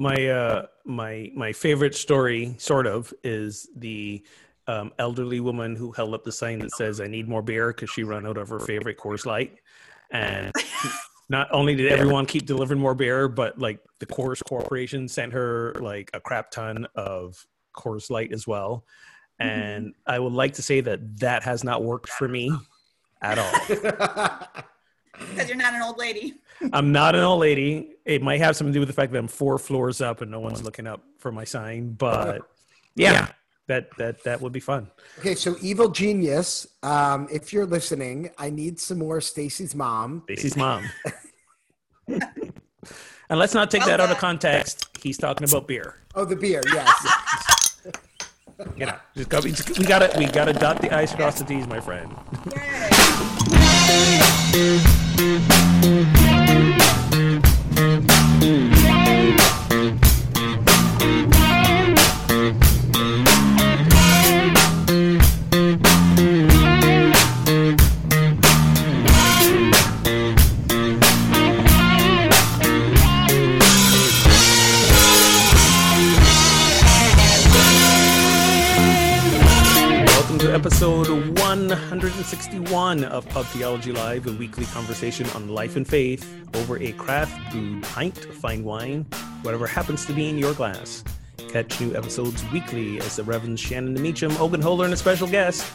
my uh my my favorite story sort of is the um, elderly woman who held up the sign that says i need more beer because she ran out of her favorite Coors light. And not only did everyone keep delivering more beer but like the Coors corporation sent her like a crap ton of Coors light as well. And i would like to say that that has not worked for me at all Because you're not an old lady. I'm not an old lady. It might have something to do with the fact that I'm four floors up and no one's looking up for my sign. But yeah, that that that would be fun. Okay, so evil genius, um, if you're listening, I need some more Stacy's mom. Stacy's mom. and let's not take Well that out of context. He's talking about beer. Oh, the beer, yes. You know, just got, we gotta we gotta dot the i's across the t's, my friend. Yay. Welcome to episode 161 of Pub Theology Live, a weekly conversation on life and faith over a craft brewed pint of fine wine, whatever happens to be in your glass. Catch new episodes weekly as the Reverend Shannon Meacham, Ogun Holder, and a special guest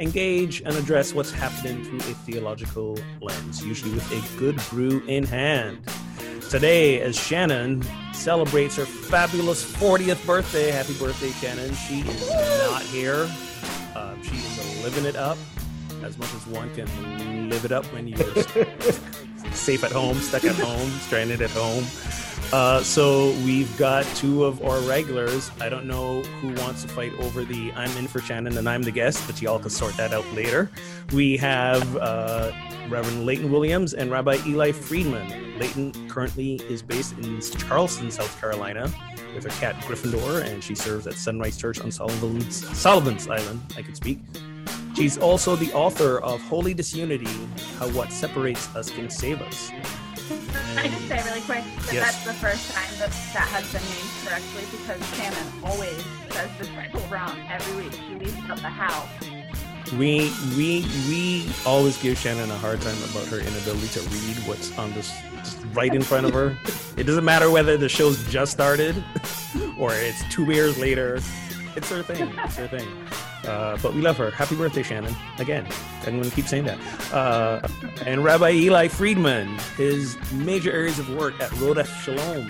engage and address what's happening through a theological lens, usually with a good brew in hand. Today, as Shannon celebrates her fabulous 40th birthday, happy birthday, Shannon. She is not here. Um, she is living it up as much as one can live it up when you're safe at home, stuck at home, stranded at home. Uh, so we've got two of our regulars. I don't know who wants to fight over the I'm in for Shannon and I'm the guest, but y'all can sort that out later. We have uh, Reverend Layton Williams and Rabbi Eli Freedman. Layton currently is based in Charleston, South Carolina, with her cat Gryffindor, and she serves at Sunrise Church on Sullivan's, Sullivan's Island. I can speak. She's also the author of Holy Disunity How What Separates Us Can Save Us. I just say really quick that Yes. that's the first time that that has been named correctly because Shannon always says the title wrong every week. She leaves out the how. We we we always give Shannon a hard time about her inability to read what's on this right in front of her. it doesn't matter whether the show's just started or it's two years later. It's her thing. It's her thing. Uh, but we love her. Happy birthday, Shannon. Again, I'm going to keep saying that. Uh, and Rabbi Eli Freedman, his major areas of work at Rodeph Shalom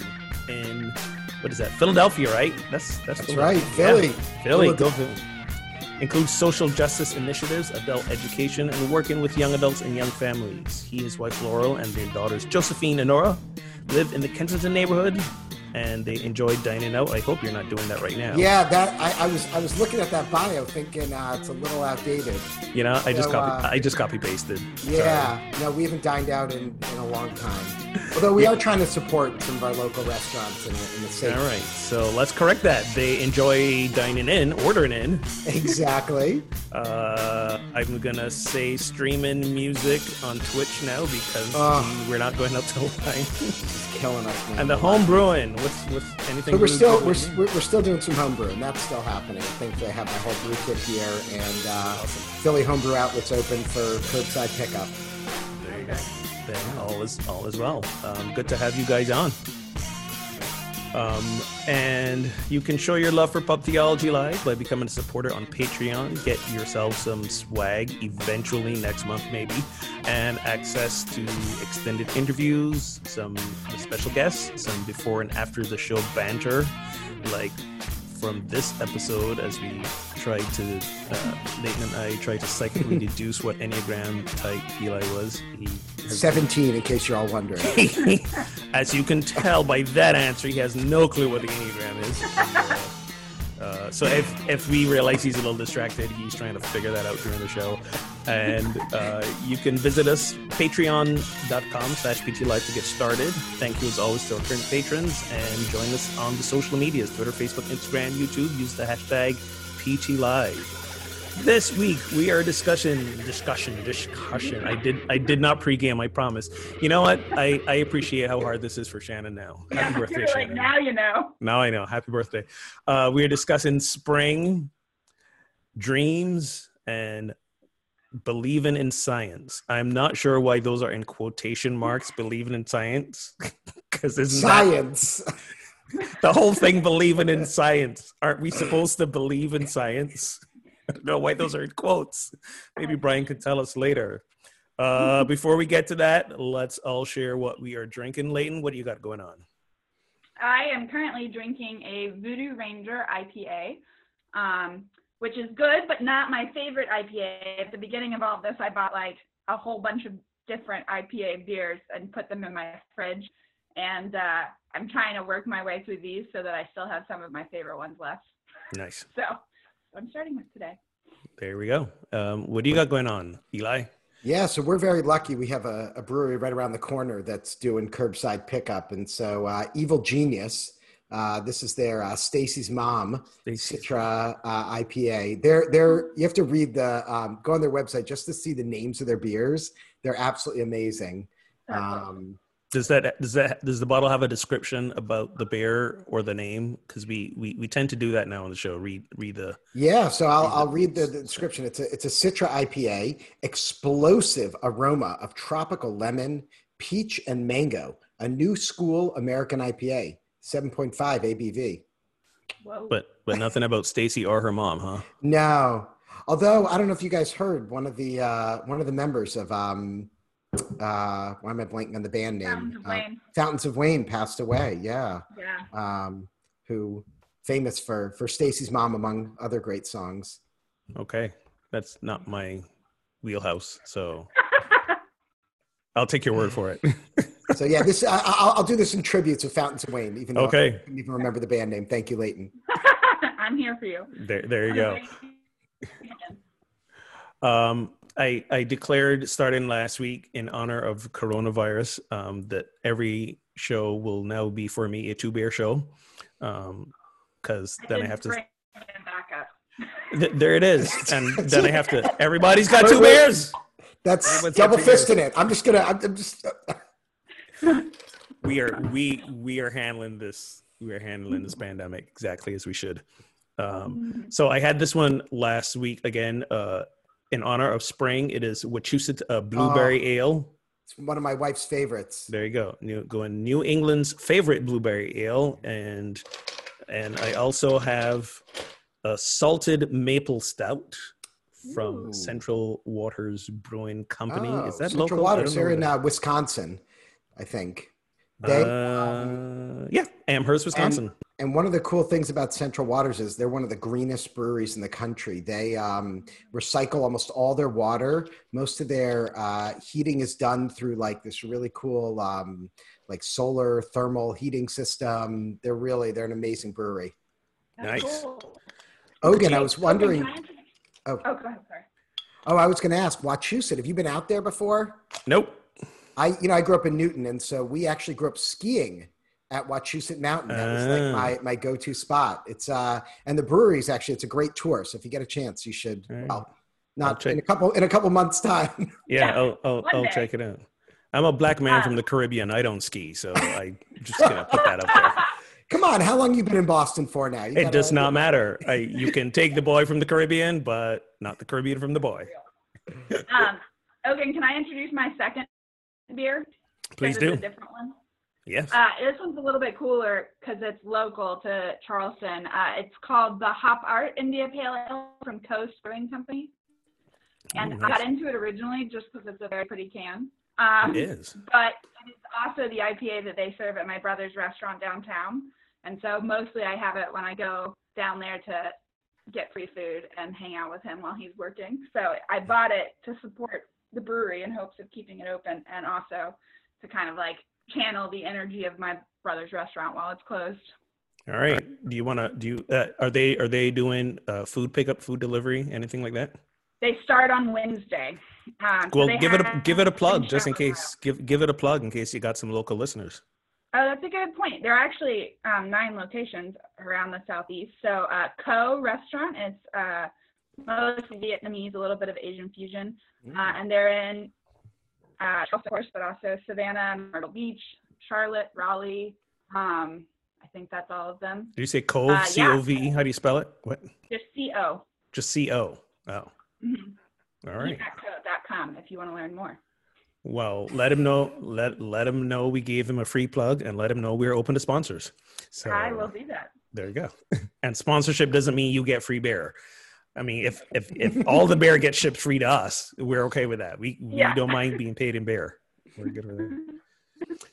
in what is that? Philadelphia, right? That's that's, That's right, yeah. Philly. Philly, go Philly. Includes social justice initiatives, adult education, and working with young adults and young families. He, his wife Laurel, and their daughters Josephine and Nora live in the Kensington neighborhood, and they enjoy dining out. I hope you're not doing that right now. Yeah, that I, I was I was looking at that bio thinking uh, it's a little outdated. You know, I just So, copy. uh, I just copy pasted. Yeah, no, we haven't dined out in, in a long time. Although we are trying to support some of our local restaurants in the, in the state. All right, so let's correct that. They enjoy dining in, ordering in. Exactly. Uh, I'm gonna say streaming music on Twitch now because Oh. we, we're not going up till nine. Killing us. Man. and the home brewing. What's what's anything? But we're still we're, we're, we're still doing some homebrew, and that's still happening. I think they have my whole brew kit here, and uh, Philly homebrew outlets open for curbside pickup. There you go. Then all is all is well. Um, good to have you guys on. Um, and you can show your love for Pub Theology Live by becoming a supporter on Patreon. Get yourself some swag eventually next month, maybe, and access to extended interviews, some special guests, some before and after the show banter, like from this episode as we tried to, uh, Nathan and I tried to psychically deduce what Enneagram type Eli was. He has Seventeen, in case you're all wondering. as you can tell by that answer, he has no clue what the Enneagram is. Uh, so if, if we realize he's a little distracted, he's trying to figure that out during the show. And uh, you can visit us, patreon.com slash ptlive to get started. Thank you as always to our current patrons and join us on the social medias, Twitter, Facebook, Instagram, YouTube. Use the hashtag PTLive. This week we are discussing discussion discussion. I did I did not pregame. I promise. You know what? I I appreciate how hard this is for Shannon now. Happy birthday, You're like, Shannon. now you know. Now I know. Happy birthday. Uh, we are discussing spring, dreams, and believing in science. I'm not sure why those are in quotation marks. Believing in science, because isn't Science. The whole thing? Believing in science. Aren't we supposed to believe in science? I don't know why those are in quotes. Maybe Brian could tell us later. Uh, before we get to that, let's all share what we are drinking. Layton, what do you got going on? I am currently drinking a Voodoo Ranger IPA, um, which is good, but not my favorite IPA. At the beginning of all this, I bought like a whole bunch of different IPA beers and put them in my fridge. And uh, I'm trying to work my way through these so that I still have some of my favorite ones left. Nice. So I'm starting with today. There we go. Um, what do you got going on, Eli? Yeah, so we're very lucky. We have a, a brewery right around the corner that's doing curbside pickup, and so uh, Evil Genius. Uh, this is their uh, Stacy's mom Stacy. Citra uh, IPA. They're they're you have to read the um, go on their website just to see the names of their beers. They're absolutely amazing. Um, Does that does that does the bottle have a description about the beer or the name? Because we, we we tend to do that now on the show. Read read the Yeah, so I'll, I'll read the, the description. It's a it's a Citra IPA, explosive aroma of tropical lemon, peach, and mango. A new school American IPA, seven point five ABV. Whoa. but but nothing about Stacy or her mom, huh? No, although I don't know if you guys heard one of the uh, one of the members of um, uh, why am I blanking on the band name? Fountains of Uh, Wayne. Fountains of Wayne passed away. Yeah, Yeah. um, who famous for for Stacy's mom among other great songs. Okay, that's not my wheelhouse, so I'll take your word for it. So yeah, this I, I'll, I'll do this in tribute to Fountains of Wayne, even though I Okay, couldn't even remember the band name. Thank you, Layton. I'm here for you. there there you go. Um, I I declared starting last week in honor of coronavirus um, that every show will now be for me a two bear show, because then I have to. bring it back up. Th- there it is, and then I have to. Everybody's got two Wait, wait. That's Everyone's got double two beers. fisting it. I'm just gonna. I'm, I'm just. we are we we are handling this we are handling this pandemic exactly as we should um so i had this one last week again uh in honor of spring it is wachusett uh, blueberry ale It's one of my wife's favorites. there you go new going new england's favorite blueberry ale and and i also have a salted maple stout from Ooh. central waters brewing company Oh, is that Central local Waters? They're in uh, Wisconsin, I think. They uh, yeah amherst wisconsin and one of the cool things about Central Waters is they're one of the greenest breweries in the country. They um, recycle almost all their water. Most of their uh, heating is done through like this really cool, um, like solar thermal heating system. They're really they're an amazing brewery. Nice. Cool. Ogun, I was wondering. can I introduce- Oh. Oh, go ahead. Sorry. Oh, I was going to ask Wachusett. Have you been out there before? nope I, you know, I grew up in Newton, and so we actually grew up skiing at Wachusett Mountain. That was like Ah. my my go to spot. It's uh, and the brewery's actually it's a great tour. So if you get a chance, you should. All right. Well, not check. in a couple in a couple months time. Yeah, Yeah, I'll I'll, I'll check it out. I'm a black man from the Caribbean. I don't ski, so I just gonna put that up there. Come on, how long you been in Boston for now? You It gotta- does not matter. I, you can take the boy from the Caribbean, but not the Caribbean from the boy. um, Ogun, can I introduce my second beer? Please do. A different one. Yes. Uh, this one's a little bit cooler because it's local to Charleston. Uh, it's called the Hop Art India Pale Ale from Coast Brewing Company. And Ooh, I got into it originally just because it's a very pretty can. Um, It is. but it's also the IPA that they serve at my brother's restaurant downtown. And so mostly I have it when I go down there to get free food and hang out with him while he's working. So I bought it to support the brewery in hopes of keeping it open and also to kind of like channel the energy of my brother's restaurant while it's closed. All right. Do you want to do? Uh, are they are they doing uh, food pickup, food delivery, anything like that? They start on Wednesday. Um, Well, they give it a, give it a plug just in case. Give give it a plug in case you got some local listeners. Oh, that's a good point. There are actually um, nine locations around the southeast. So, uh, Co Restaurant, it's uh, mostly Vietnamese, a little bit of Asian fusion, Mm. uh, and they're in uh, Charleston, of course, but also Savannah, Myrtle Beach, Charlotte, Raleigh. Um, I think that's all of them. Did you say Cove? Uh, C. How do you spell it? What? Just co. Just C O. Oh, Mhm. all right. com if you want to learn more. Well, let him know. Let let him know we gave him a free plug, and let him know we're open to sponsors. So I will do that. there you go. And sponsorship doesn't mean you get free bear. I mean, if if if all the bear gets shipped free to us, we're okay with that. We we don't mind being paid in bear. We're good with that.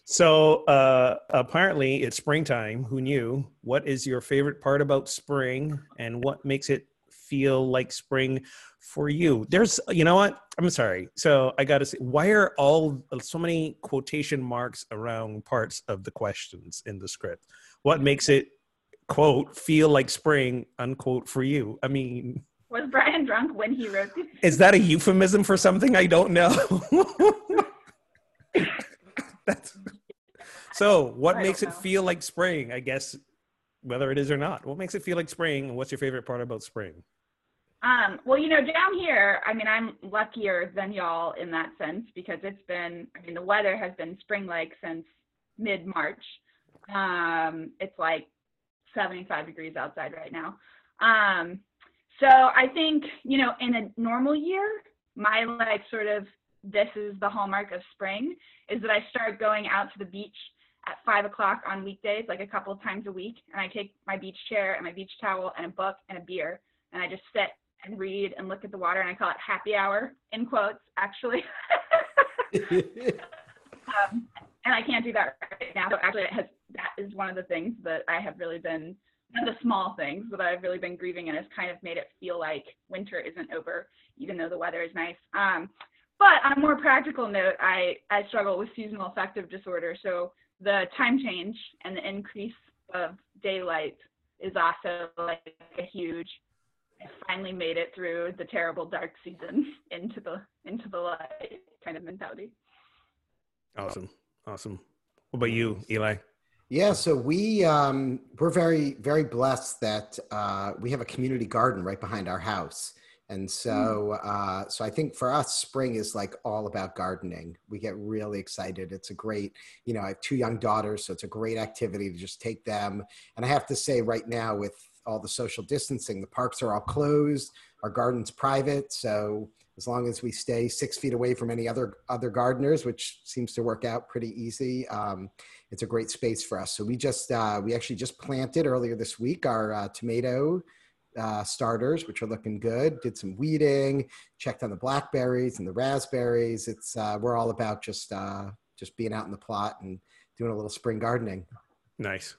So uh, apparently it's springtime. Who knew? What is your favorite part about spring, and what makes it feel like spring for you? There's, you know what? I'm sorry. So I got to say, why are all so many quotation marks around parts of the questions in the script? What makes it quote feel like spring unquote for you? I mean, Was Brian drunk when he wrote these? is that a euphemism for something I don't know? That's, so, what I makes it know. feel like spring? I guess whether it is or not. What makes it feel like spring? And what's your favorite part about spring? Um, well, you know, down here, I mean, I'm luckier than y'all in that sense because it's been, I mean, the weather has been spring like since mid March. Um, it's like 75 degrees outside right now. Um, so I think, you know, in a normal year, my like sort of this is the hallmark of spring is that I start going out to the beach at five o'clock on weekdays, like a couple of times a week, and I take my beach chair and my beach towel and a book and a beer, and I just sit and read and look at the water, and I call it happy hour in quotes, actually. um, and I can't do that right now. So actually, it has that is one of the things that I have really been one of the small things that I've really been grieving and has kind of made it feel like winter isn't over, even though the weather is nice. Um, but on a more practical note, I, I struggle with seasonal affective disorder. So the time change and the increase of daylight is also like a huge I finally made it through the terrible dark season into the into the light kind of mentality. Awesome. Awesome. What about you, Eli? Yeah, so we um, we're very very blessed that uh, we have a community garden right behind our house, and so uh, so I think for us, spring is like all about gardening. We get really excited. It's a great, you know, I have two young daughters, so it's a great activity to just take them. And I have to say, right now with all the social distancing, the parks are all closed. Our garden's private, so as long as we stay six feet away from any other other gardeners, which seems to work out pretty easy. Um, it's a great space for us. So we just uh, we actually just planted earlier this week our uh, tomato uh, starters, which are looking good. Did some weeding, checked on the blackberries and the raspberries. It's uh, we're all about just uh, just being out in the plot and doing a little spring gardening. Nice.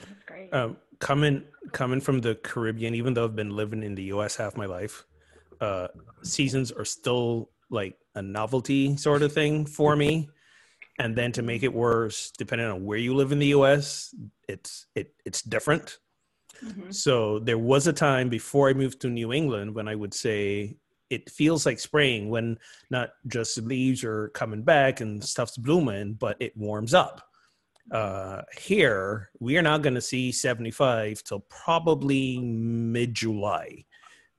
That's great. Um, coming coming from the Caribbean, even though I've been living in the U.S. half my life, uh, seasons are still like a novelty sort of thing for me. And then to make it worse, depending on where you live in the U.S., it's it it's different. Mhm. So there was a time before I moved to New England when I would say it feels like spring when not just leaves are coming back and stuff's blooming, but it warms up. Uh, here, we are not going to see 75 till probably mid July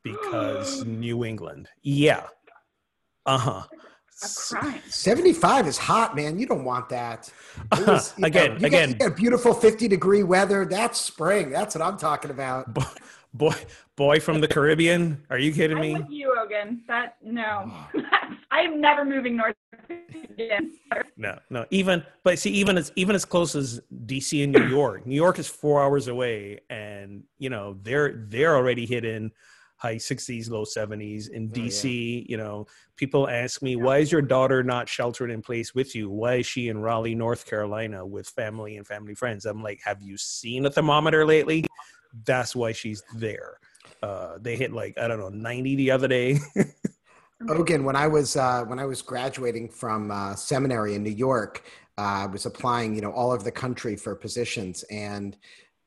because New England. Yeah. Uh huh. 75 is hot, man. You don't want that. Was, you know, Again, you get- again. you get beautiful 50 degree weather. That's spring. That's what I'm talking about. Bo- boy, boy from the Caribbean. Are you kidding I'm me? with you, Ogun. That no, I'm never moving north again. No, no. Even but see, even as even as close as DC and New York. New York is four hours away, and you know they're they're already hitting high sixties, low seventies. In Oh, yeah. DC, you know, people ask me, why is your daughter not sheltered in place with you? Why is she in Raleigh, North Carolina, with family and family friends? I'm like, have you seen a thermometer lately? That's why she's there. Uh, they hit like I don't know ninety the other day. Ogun, when I was uh, when I was graduating from uh, seminary in New York, uh, I was applying, you know, all over the country for positions, and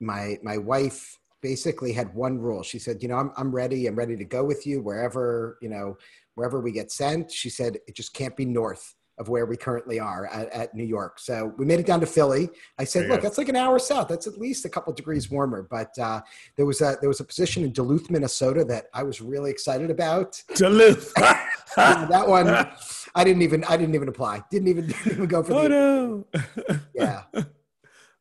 my my wife basically had one rule. She said, you know, I'm I'm ready. I'm ready to go with you wherever you know wherever we get sent. She said it just can't be north. of where we currently are at, at New York. So we made it down to Philly. I said, look, go. that's like an hour south. That's at least a couple degrees warmer. But uh, there was a there was a position in Duluth, Minnesota that I was really excited about. Duluth. That one, I didn't even I didn't even apply. Didn't even didn't even go for the oh no. yeah.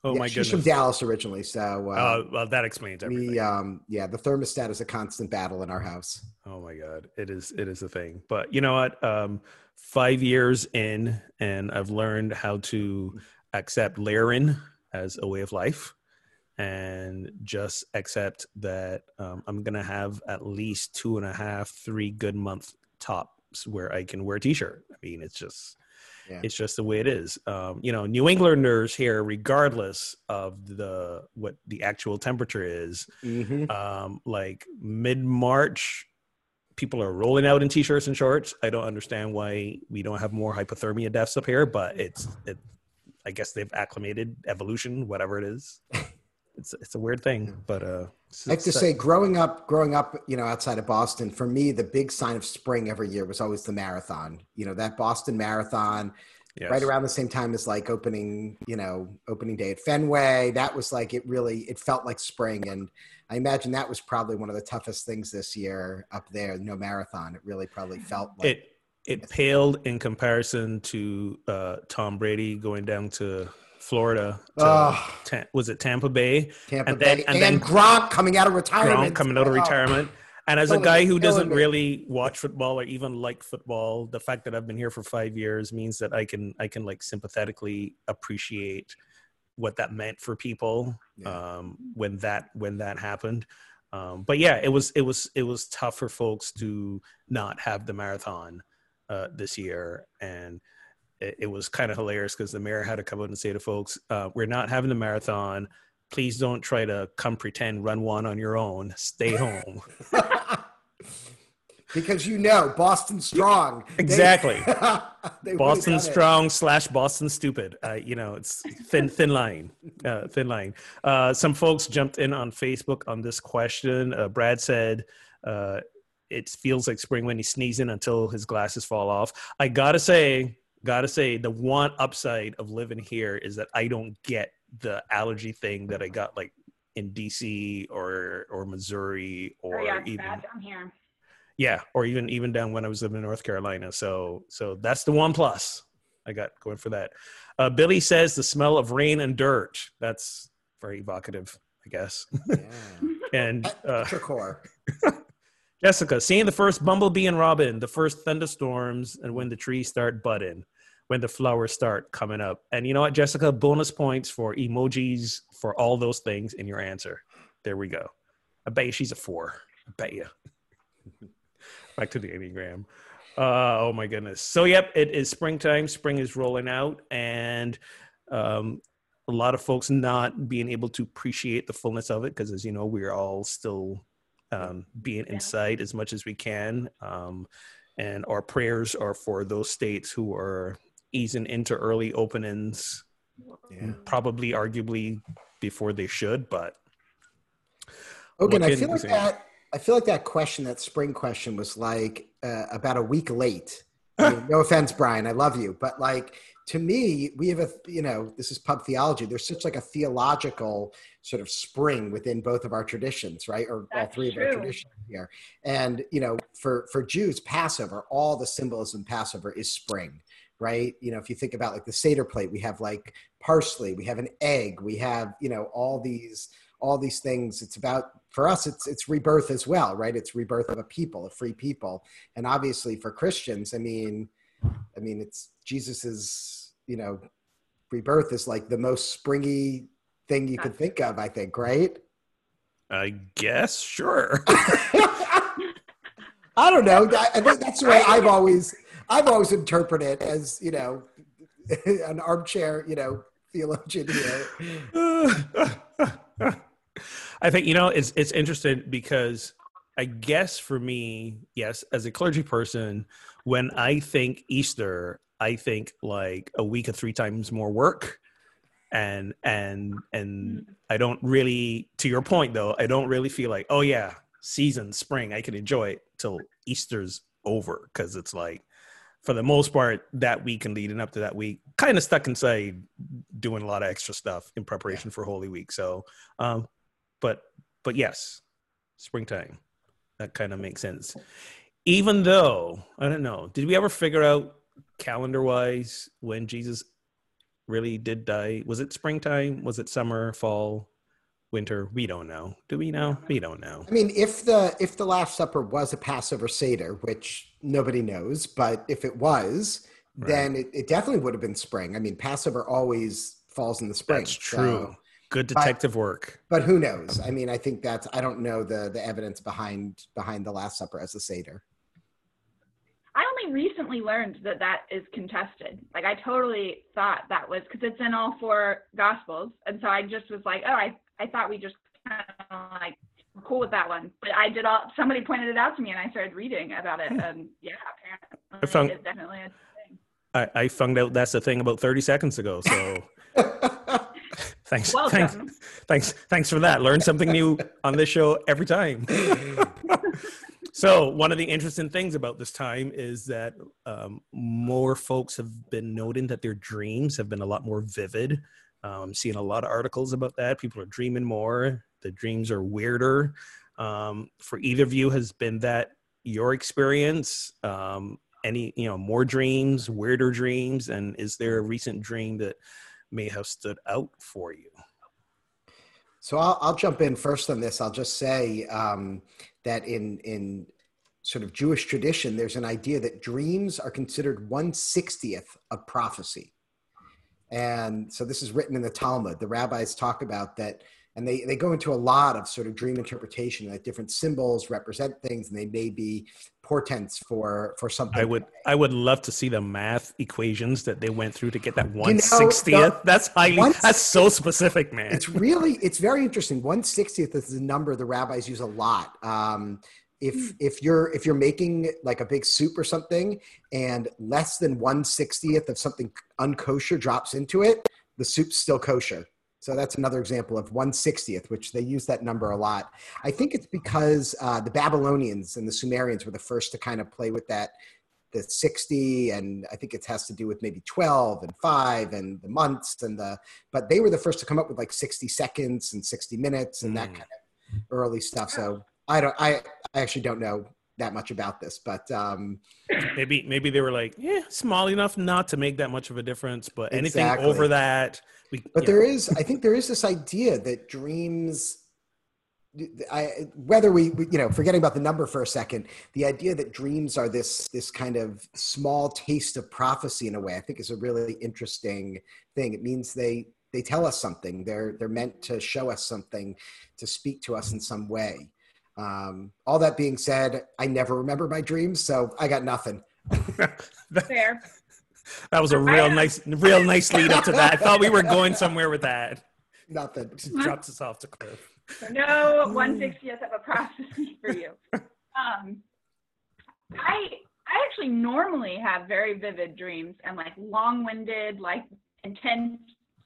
Oh Yeah, my she's goodness. from Dallas originally, so uh, Oh, well, that explains everything. we um yeah the thermostat is a constant battle in our house. Oh my god, it is it is a thing. But you know what? Um, five years in, and I've learned how to accept layering as a way of life, and just accept that um, I'm gonna have at least two and a half, three good month tops where I can wear a t-shirt. I mean, it's just Yeah. it's just the way it is. Um, you know, New Englanders here, regardless of the what the actual temperature is, Mhm. um, like mid March, people are rolling out in t-shirts and shorts. I don't understand why we don't have more hypothermia deaths up here, but it's it. I guess they've acclimated evolution, whatever it is. It's it's a weird thing, but uh, I have to say, growing up, growing up, you know, outside of Boston, for me, the big sign of spring every year was always the marathon. You know, that Boston Marathon, yes. right around the same time as like opening, you know, opening day at Fenway. That was like it really, it felt like spring, and I imagine that was probably one of the toughest things this year up there. No marathon. It really probably felt like it it paled in comparison to uh, Tom Brady going down to Florida. Oh. Was it Tampa Bay? Tampa and then- Bay and and, then Gronk coming out of retirement. Gronk coming out of Oh. retirement. And as a guy who doesn't really watch football or even like football, the fact that I've been here for five years means that I can I can like sympathetically appreciate what that meant for people Yeah. um, when that when that happened. Um, but yeah, it was it was it was tough for folks to not have the marathon uh, this year, and it, was kind of hilarious because the mayor had to come out and say to folks, uh, "We're not having the marathon. Please don't try to come pretend run one on your own. Stay home." because you know Boston strong. Exactly. they Boston done it. strong slash Boston stupid. Uh, you know, it's thin thin line, uh, thin line. Uh, some folks jumped in on Facebook on this question. Uh, Brad said, uh, "It feels like spring when he's sneezing until his glasses fall off." I gotta say, gotta say, the one upside of living here is that I don't get the allergy thing that I got like in DC or or Missouri Oh, or yeah, even bad down here. yeah or even even down when i was living in north carolina so so that's the one plus i got going for that uh, billy says the smell of rain and dirt that's very evocative i guess Yeah. and uh, Tricore. jessica seeing the first bumblebee and robin the first thunderstorms and when the trees start budding when the flowers start coming up. And you know what jessica? Bonus points for emojis for all those things in your answer. There we go. I bet you she's a four. I bet you. Back to the enneagram. Uh, oh my goodness. So yep it is springtime. Spring is rolling out and um, a lot of folks not being able to appreciate the fullness of it because as you know we're all still um, being Yeah. inside as much as we can um, and our prayers are for those states who are easing into early openings Yeah. probably arguably before they should but Hogan, What I feel like say? that. I feel like that question, that spring question, was like uh, about a week late. I mean, no offense, Brian, I love you, but like to me, we have a you know this is pub theology. There's such like a theological sort of spring within both of our traditions, right? Or all That's three of our traditions here. And you know, for for Jews, Passover, all the symbolism Passover is spring, right? You know, if you think about like the Seder plate, we have like parsley, we have an egg, we have you know all these all these things it's about for us it's it's rebirth as well right it's rebirth of a people a free people and obviously for christians i mean i mean it's jesus's you know rebirth is like the most springy thing you could think of i think right? I guess sure. I don't know. I, I think that's the way i've always i've always interpreted it as you know an armchair you know theologian here. I think you know it's it's interesting because I guess for me, yes, as a clergy person, when I think Easter, I think like a week of three times more work, and and and I don't really, to your point though, I don't really feel like oh yeah, season spring, I can enjoy it till Easter's over because it's like for the most part, that week and leading up to that week, kind of stuck inside doing a lot of extra stuff in preparation for Holy Week. So, um, but but yes, springtime. That kind of makes sense. Even though I don't know, did we ever figure out calendar wise when Jesus really did die? Was it springtime? Was it summer, fall, winter? We don't know. Do we know? We don't know. I mean, if the if the Last Supper was a Passover Seder, which nobody knows, but if it was, Right. then it, it definitely would have been spring. I mean, Passover always falls in the spring. That's so- true. Good detective work. but who knows? I mean, I think that's I don't know the the evidence behind behind the Last Supper as a Seder. I only recently learned that that is contested. Like I totally thought that was because it's in all four gospels, and so I just was like, oh, I I thought we just kind of like were cool with that one. But I did all. Somebody pointed it out to me, and I started reading about it, hmm. and yeah, apparently found- it's definitely a thing. I, I found out that's the thing about 30 seconds ago. So thanks, thanks, thanks, thanks for that. Learn something new on this show every time. so one of the interesting things about this time is that um, more folks have been noting that their dreams have been a lot more vivid. Um, seeing a lot of articles about that. People are dreaming more. The dreams are weirder. Um, for either of you, has been that your experience? Um, any you know more dreams, weirder dreams, and is there a recent dream that may have stood out for you? So I'll, I'll jump in first on this. I'll just say um, that in in sort of Jewish tradition, there's an idea that dreams are considered one sixtieth of prophecy, and so this is written in the Talmud. The rabbis talk about that, and they they go into a lot of sort of dream interpretation. That different symbols represent things, and they may be portents for for something. I would I would love to see the math equations that they went through to get that one sixtieth. the- that's highly one that's so specific, man. it's really it's very interesting. One sixtieth is a number the rabbis use a lot. Um, if if you're if you're making like a big soup or something, and less than one sixtieth of something unkosher drops into it, the soup's still kosher. So that's another example of one sixtieth, which they use that number a lot. I think it's because uh, the Babylonians and the Sumerians were the first to kind of play with that the 60 and i think it has to do with maybe 12 and 5 and the months and the but they were the first to come up with like 60 seconds and 60 minutes and that Mm. kind of early stuff so i don't i i actually don't know that much about this but um maybe maybe they were like, yeah, small enough not to make that much of a difference, but anything Exactly. over that, we. but yeah. there is i think there is this idea that dreams I, whether we, we, you know, forgetting about the number for a second, the idea that dreams are this this kind of small taste of prophecy in a way, I think is a really interesting thing. It means they they tell us something. They're they're meant to show us something, to speak to us in some way. Um, all that being said, I never remember my dreams, so I got nothing. Fair. that was a real nice, real nice lead up to that. I thought we were going somewhere with that. Nothing. Just drops us off the cliff. No one sixtieth of a prophecy for you. Um, I I actually normally have very vivid dreams and like long-winded, like intense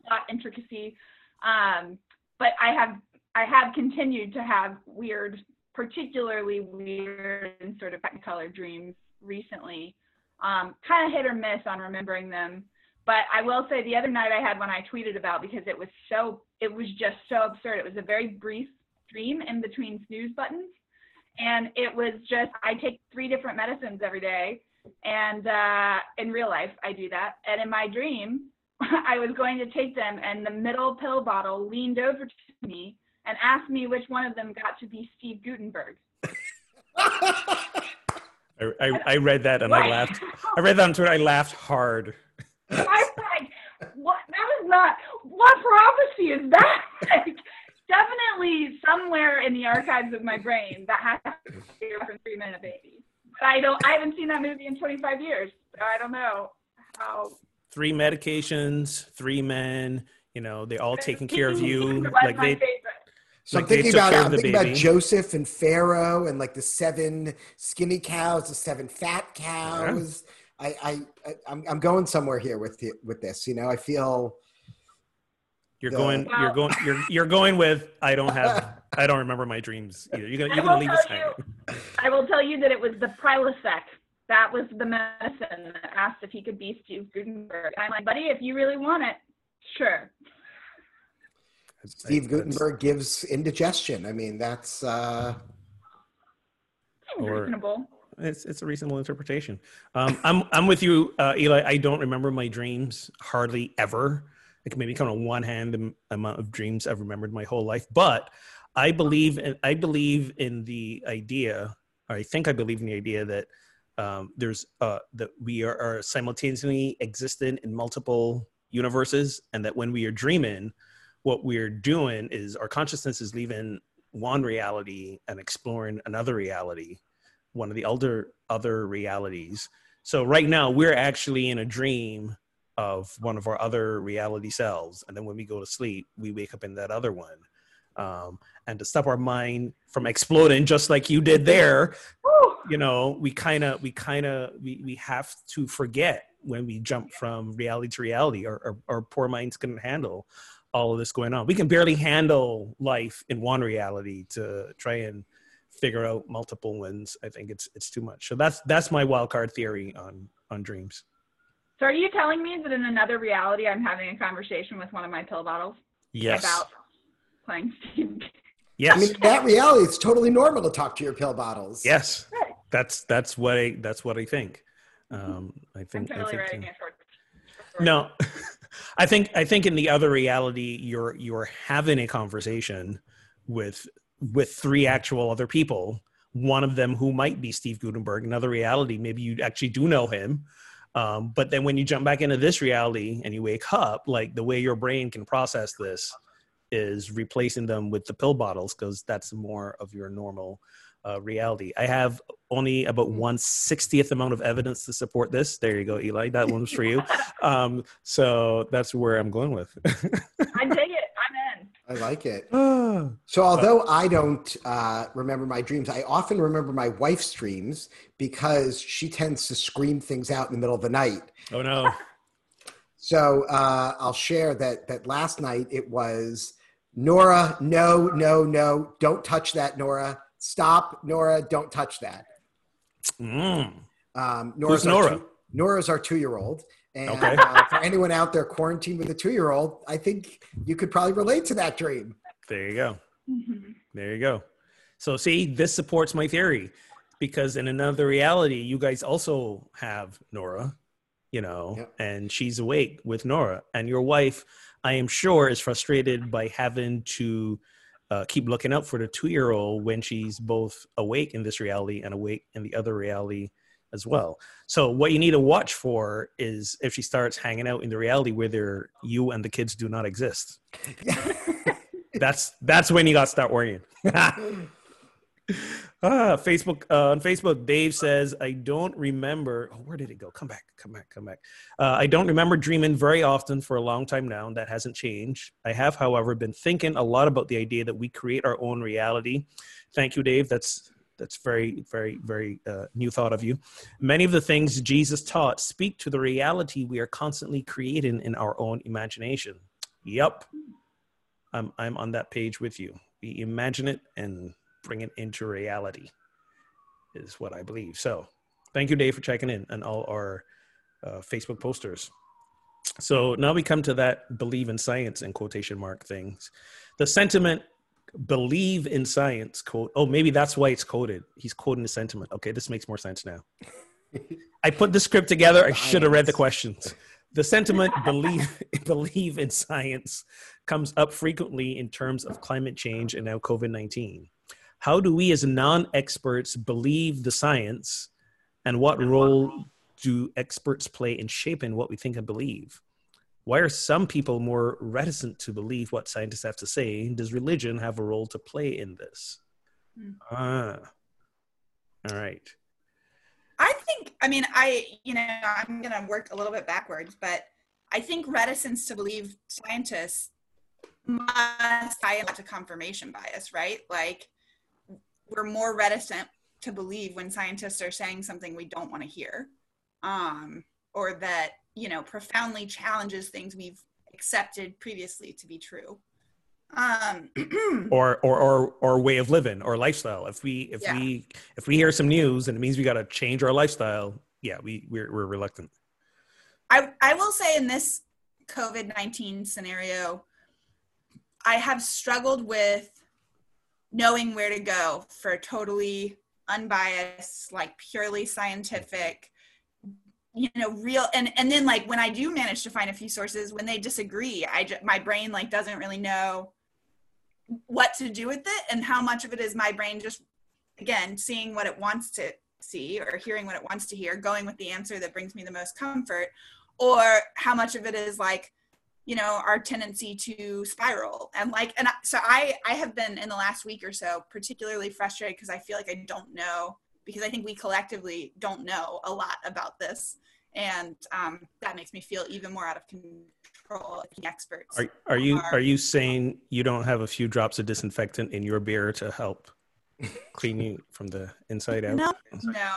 plot intricacy. Um, but I have I have continued to have weird, particularly weird and sort of technicolor dreams recently. Um, kind of hit or miss on remembering them. But I will say the other night I had one I tweeted about because it was so it was just so absurd. It was a very brief dream in between snooze buttons. And it was just I take three different medicines every day. And uh, in real life I do that. And in my dream, I was going to take them and the middle pill bottle leaned over to me and asked me which one of them got to be Steve Guttenberg. I, I, I read that and I laughed. I read that on Twitter. I laughed hard. I was like, what? That is not. What prophecy is that? Like, definitely somewhere in the archives of my brain that has to be from Three Men and a Baby. But I don't. I haven't seen that movie in 25 years, so I don't know how. Three medications, three men. You know, they all taking care of you. Like they, favorite. So Like I'm thinking about I'm the thinking about. Joseph and Pharaoh and like the seven skinny cows, the seven fat cows. I, I, I I'm, I'm going somewhere here with the, with this. You know, I feel you're the- going. You're going. You're you're going with. I don't have. I don't remember my dreams either. You're gonna. You're gonna leave us hanging. you- I will tell you that it was the Prilosec that was the medicine that asked if he could be Steve Guttenberg. I'm like, buddy, if you really want it, sure. Steve That's- Guttenberg gives indigestion. I mean, that's uh, Or- reasonable. It's it's a reasonable interpretation. Um, I'm I'm with you, uh, Eli. I don't remember my dreams hardly ever. Like maybe kind of one hand am- amount of dreams I've remembered my whole life. But I believe in I believe in the idea. Or I think I believe in the idea that um, there's uh, that we are, are simultaneously existent in multiple universes, and that when we are dreaming, what we're doing is our consciousness is leaving one reality and exploring another reality one of the other other realities. So right now we're actually in a dream of one of our other reality selves, and then when we go to sleep, we wake up in that other one. Um, and to stop our mind from exploding, just like you did there, Woo! you know, we kind of we kind of we, we have to forget when we jump from reality to reality. Our, our our poor minds couldn't handle all of this going on. We can barely handle life in one reality to try and figure out multiple ones. I think it's it's too much. So that's that's my wild card theory on on dreams. So are you telling me that in another reality I'm having a conversation with one of my pill bottles Yes. about playing Steve? yes. I mean, in that reality, it's totally normal to talk to your pill bottles. yes. Right. That's that's what I that's what I think. Um, I I'm think. I totally think writing too. a short. short- No, I think I think in the other reality, you're you're having a conversation with with three actual other people. One of them who might be Steve Guttenberg. Another reality, maybe you actually do know him. Um, but then when you jump back into this reality and you wake up, like the way your brain can process this is replacing them with the pill bottles because that's more of your normal uh, reality. I have only about one sixtieth amount of evidence to support this. There you go, Eli. That one's for you. Um, so that's where I'm going with. I dig it. I'm in. I like it. oh So, although I don't uh, remember my dreams, I often remember my wife's dreams because she tends to scream things out in the middle of the night. Oh no. So uh, I'll share that that last night it was Nora, no, no, no, don't touch that, Nora. Stop, Nora, don't touch that. Mm. Um, Who's our Nora? Two, Nora's our two-year-old, and Okay. uh, for anyone out there quarantined with a two-year-old, I think you could probably relate to that dream. There you go. Mhm. There you go. So see, this supports my theory because in another reality, you guys also have Nora, you know, Yep. and she's awake with Nora, and your wife, I am sure, is frustrated by having to uh, keep looking out for the two-year-old when she's both awake in this reality and awake in the other reality as well. So what you need to watch for is if she starts hanging out in the reality where there you and the kids do not exist. that's that's when you got to start worrying. ah, Facebook uh, on Facebook, Dave says, "I don't remember. Oh, where did it go? Come back, come back, come back. Uh, I don't remember dreaming very often for a long time now. and That hasn't changed. I have, however, been thinking a lot about the idea that we create our own reality. Thank you, Dave. That's that's very, very, very uh, new thought of you. Many of the things Jesus taught speak to the reality we are constantly creating in our own imagination. Yep, I'm I'm on that page with you. We imagine it and bring it into reality, is what I believe. So, thank you, Dave, for checking in and all our uh, Facebook posters. So now we come to that believe in science in quotation mark things. The sentiment believe in science quote. Oh, maybe that's why it's quoted. He's quoting the sentiment. Okay, this makes more sense now. I put the script together. I should have read the questions. The sentiment believe believe in science comes up frequently in terms of climate change and now COVID nineteen. How do we as non-experts believe the science, and what role do experts play in shaping what we think and believe? Why are some people more reticent to believe what scientists have to say? Does religion have a role to play in this? Hmm. Ah, all right. I think, I mean, I, you know, I'm going to work a little bit backwards, but I think reticence to believe scientists must tie into confirmation bias, right? Like, we're more reticent to believe when scientists are saying something we don't want to hear, um, or that, you know, profoundly challenges things we've accepted previously to be true. Um, or or or or way of living or lifestyle. If we if Yeah. we if we hear some news and it means we got to change our lifestyle, yeah, we we're, we're reluctant. I, I will say in this COVID 19 scenario, I have struggled with knowing where to go for totally unbiased, like purely scientific, you know, real. And, and then like when I do manage to find a few sources, when they disagree, I just, my brain like doesn't really know what to do with it and how much of it is my brain just, again, seeing what it wants to see or hearing what it wants to hear, going with the answer that brings me the most comfort or how much of it is like you know our tendency to spiral. And like and I, so i i have been in the last week or so particularly frustrated because i feel like i don't know because i think we collectively don't know a lot about this. And um, that makes me feel even more out of control the experts Are are you are- are you saying you don't have a few drops of disinfectant in your beer to help clean you from the inside out? no no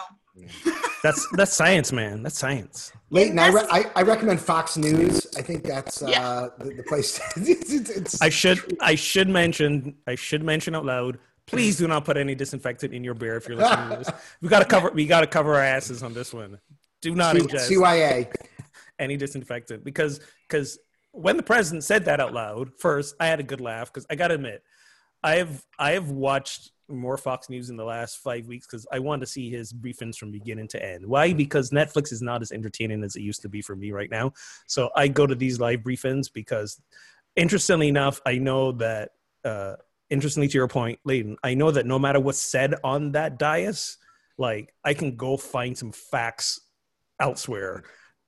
That's that's science, man. That's science. Layton, I, re- I, I recommend Fox News. I think that's uh, Yeah. the, the place. it's, it's, it's, I should I should mention I should mention out loud. Please do not put any disinfectant in your beer if you're listening to this. We gotta cover we gotta cover our asses on this one. Do not C- ingest CYA. any disinfectant because because when the president said that out loud first i had a good laugh because i gotta admit i have i have watched more fox news in the last five weeks because i want to see his briefings from beginning to end. Why? Because netflix is not as entertaining as it used to be for me right now. So i go to these live briefings because interestingly enough i know that uh interestingly to your point Layton, i know that no matter what's said on that dais like i can go find some facts elsewhere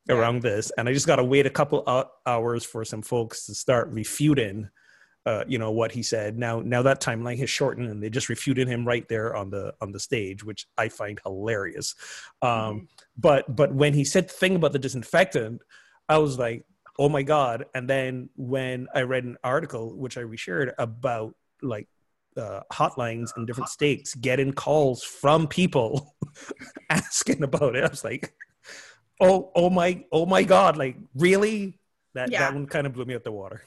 Yeah. around this. And i just got to wait a couple hou- hours for some folks to start refuting uh, you know what he said. Now now that timeline has shortened and they just refuted him right there on the on the stage which i find hilarious. Um but but when he said the thing about the disinfectant i was like oh my god. And then when i read an article which i reshared about like uh, hotlines in different states getting calls from people asking about it. I was like oh oh my oh my god. Like really? That Yeah. that one kind of blew me out the water.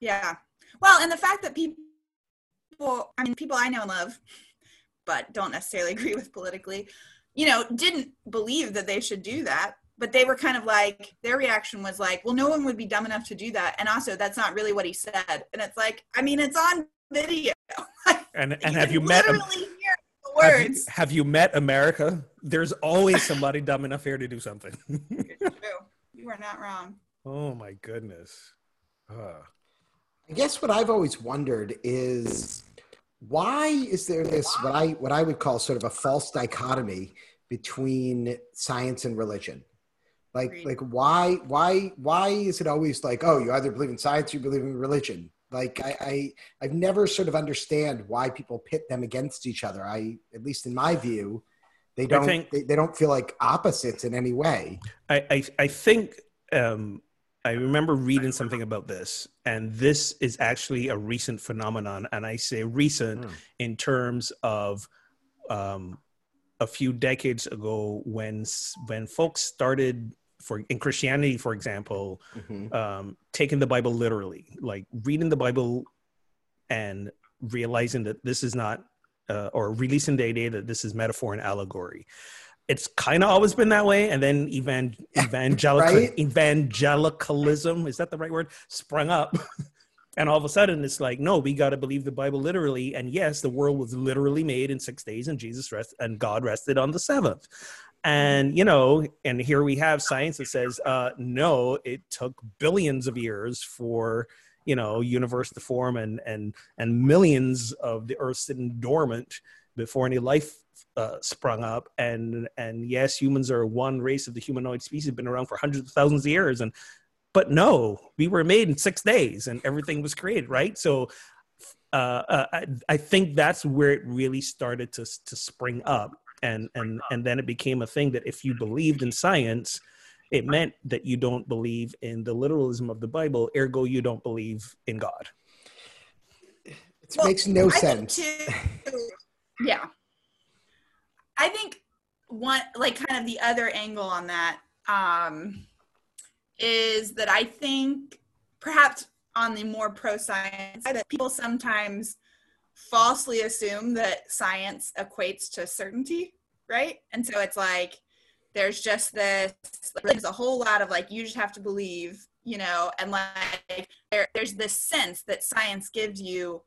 Yeah. Well, and the fact that people, I mean, people I know and love, but don't necessarily agree with politically, you know, didn't believe that they should do that. But they were kind of like, their reaction was like, well, no one would be dumb enough to do that. And also, that's not really what he said. And it's like, I mean, it's on video. and and You have you met the have you, have you met america there's always somebody dumb enough here to do something It's true. You are not wrong. oh my goodness uh, I guess what I've always wondered is why is there this what I what I would call sort of a false dichotomy between science and religion? Like Agreed. like why why why is it always like oh you either believe in science or you believe in religion? Like I, I I've never sort of understand why people pit them against each other. I at least in my view, they don't think- they, they don't feel like opposites in any way. I, I I think um, I remember reading something about this, and this is actually a recent phenomenon. And I say recent Hmm. in terms of um, a few decades ago, when when folks started for in Christianity, for example, Mhm. um, taking the Bible literally, like reading the Bible and realizing that this is not, uh, or releasing the idea that this is metaphor and allegory. It's kind of always been that way, and then evan- evangelical Right? evangelicalism is that the right word? Sprung up, and all of a sudden it's like, no, we got to believe the Bible literally. And yes, the world was literally made in six days, and Jesus rest and God rested on the seventh and you know and here we have science that says uh no it took billions of years for you know universe to form and and and millions of the earth sitting dormant before any life uh, sprung up. And and yes humans are one race of the humanoid species been around for hundreds of thousands of years. And but no we were made in six days and everything was created right? So uh, uh, I, I think that's where it really started to to spring up. And and and then it became a thing that if you believed in science it meant that you don't believe in the literalism of the bible ergo you don't believe in god. It Well, makes no I sense. too- yeah. I think one like kind of the other angle on that um is that I think perhaps on the more pro science that people sometimes falsely assume that science equates to certainty, right? And so it's like there's just this there's a whole lot of like you just have to believe, you know, and like there, there's this sense that science gives you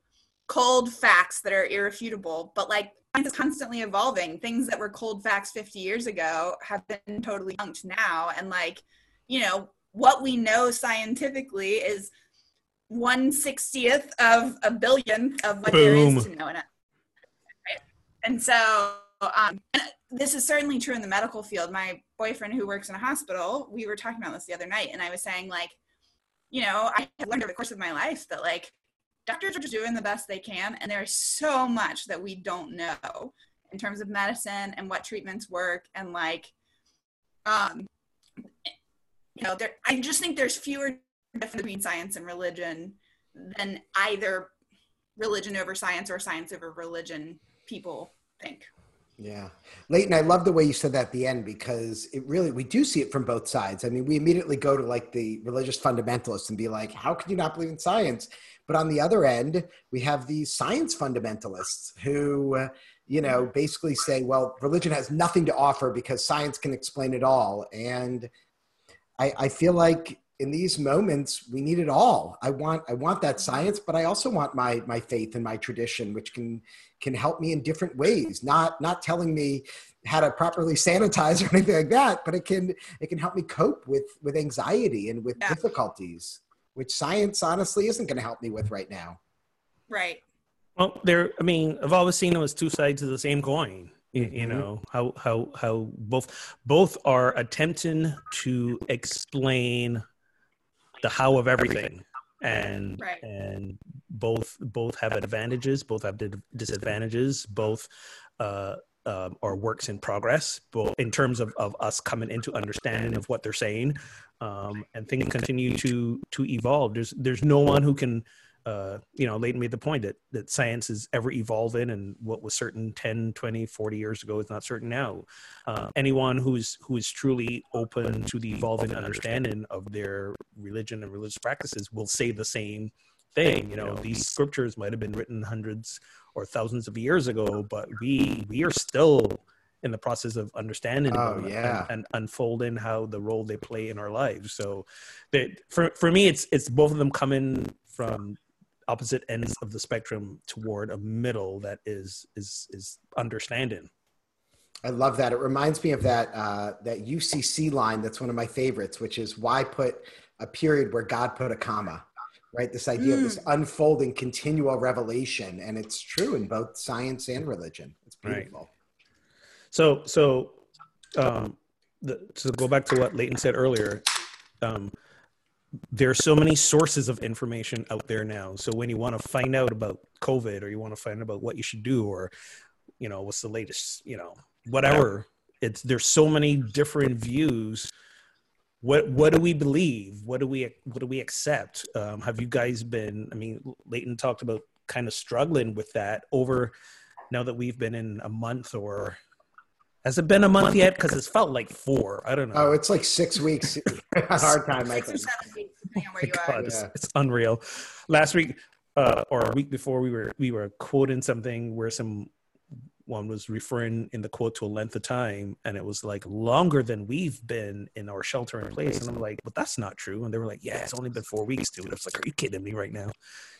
cold facts that are irrefutable, but like science is constantly evolving. Things that were cold facts 50 years ago have been totally debunked now. And like, you know, what we know scientifically is one sixtieth of a billion of what there is to know. And, and so um, this is certainly true in the medical field. My boyfriend who works in a hospital, we were talking about this the other night, and I was saying like, you know, I have learned over the course of my life that like doctors are just doing the best they can, and there's so much that we don't know in terms of medicine and what treatments work, and like, um, you know, there. I just think there's fewer difference between science and religion than either religion over science or science over religion people think. Yeah. Layton, I love the way you said that at the end because it really, we do see it from both sides. I mean, we immediately go to like the religious fundamentalists and be like, how can you not believe in science? But on the other end, we have these science fundamentalists who, uh, you know, basically say, well, religion has nothing to offer because science can explain it all. And I, I feel like in these moments we need it all. I want i want that science but i also want my my faith and my tradition which can can help me in different ways. Not not telling me how to properly sanitize or anything like that but it can it can help me cope with with anxiety and with yeah. difficulties which science honestly isn't going to help me with right now right well there i mean i've always seen them as two sides of the same coin you, you mm-hmm. know how how how both both are attempting to explain the how of everything and right. and both both have advantages both have disadvantages both uh, uh, are works in progress both in terms of, of us coming into understanding of what they're saying um, and things continue to to evolve there's there's no one who can uh, you know, Layton made the point that, that science is ever evolving and what was certain 10, 20, 40 years ago is not certain now. Uh, anyone who's, who is truly open to the evolving understanding of their religion and religious practices will say the same thing. You know, these scriptures might have been written hundreds or thousands of years ago, but we, we are still in the process of understanding oh, yeah. and, and, unfolding how the role they play in our lives. So that for, for me, it's, it's both of them coming from opposite ends of the spectrum toward a middle that is is is understanding. I love that. It reminds me of that uh, that UCC line that's one of my favorites, which is why put a period where God put a comma, right? This idea mm. of this mm. unfolding continual revelation, and it's true in both science and religion. It's beautiful. Right. So, so um, the, to go back to what Layton said earlier, um, there are so many sources of information out there now. So when you want to find out about COVID or you want to find out about what you should do or, you know, what's the latest, you know, whatever, it's there's so many different views. What what do we believe? What do we what do we accept? Um, have you guys been? I mean, Layton talked about kind of struggling with that over now that we've been in a month or has it been a month yet? Because it's felt like four. I don't know. Oh, it's like six weeks. hard time, I think. God, it's, yeah. it's, unreal. Last week, uh, or a week before, we were we were quoting something where some one was referring in the quote to a length of time, and it was like longer than we've been in our shelter in place. And I'm like, but that's not true. And they were like, yeah, it's only been four weeks, dude. I was like, are you kidding me right now?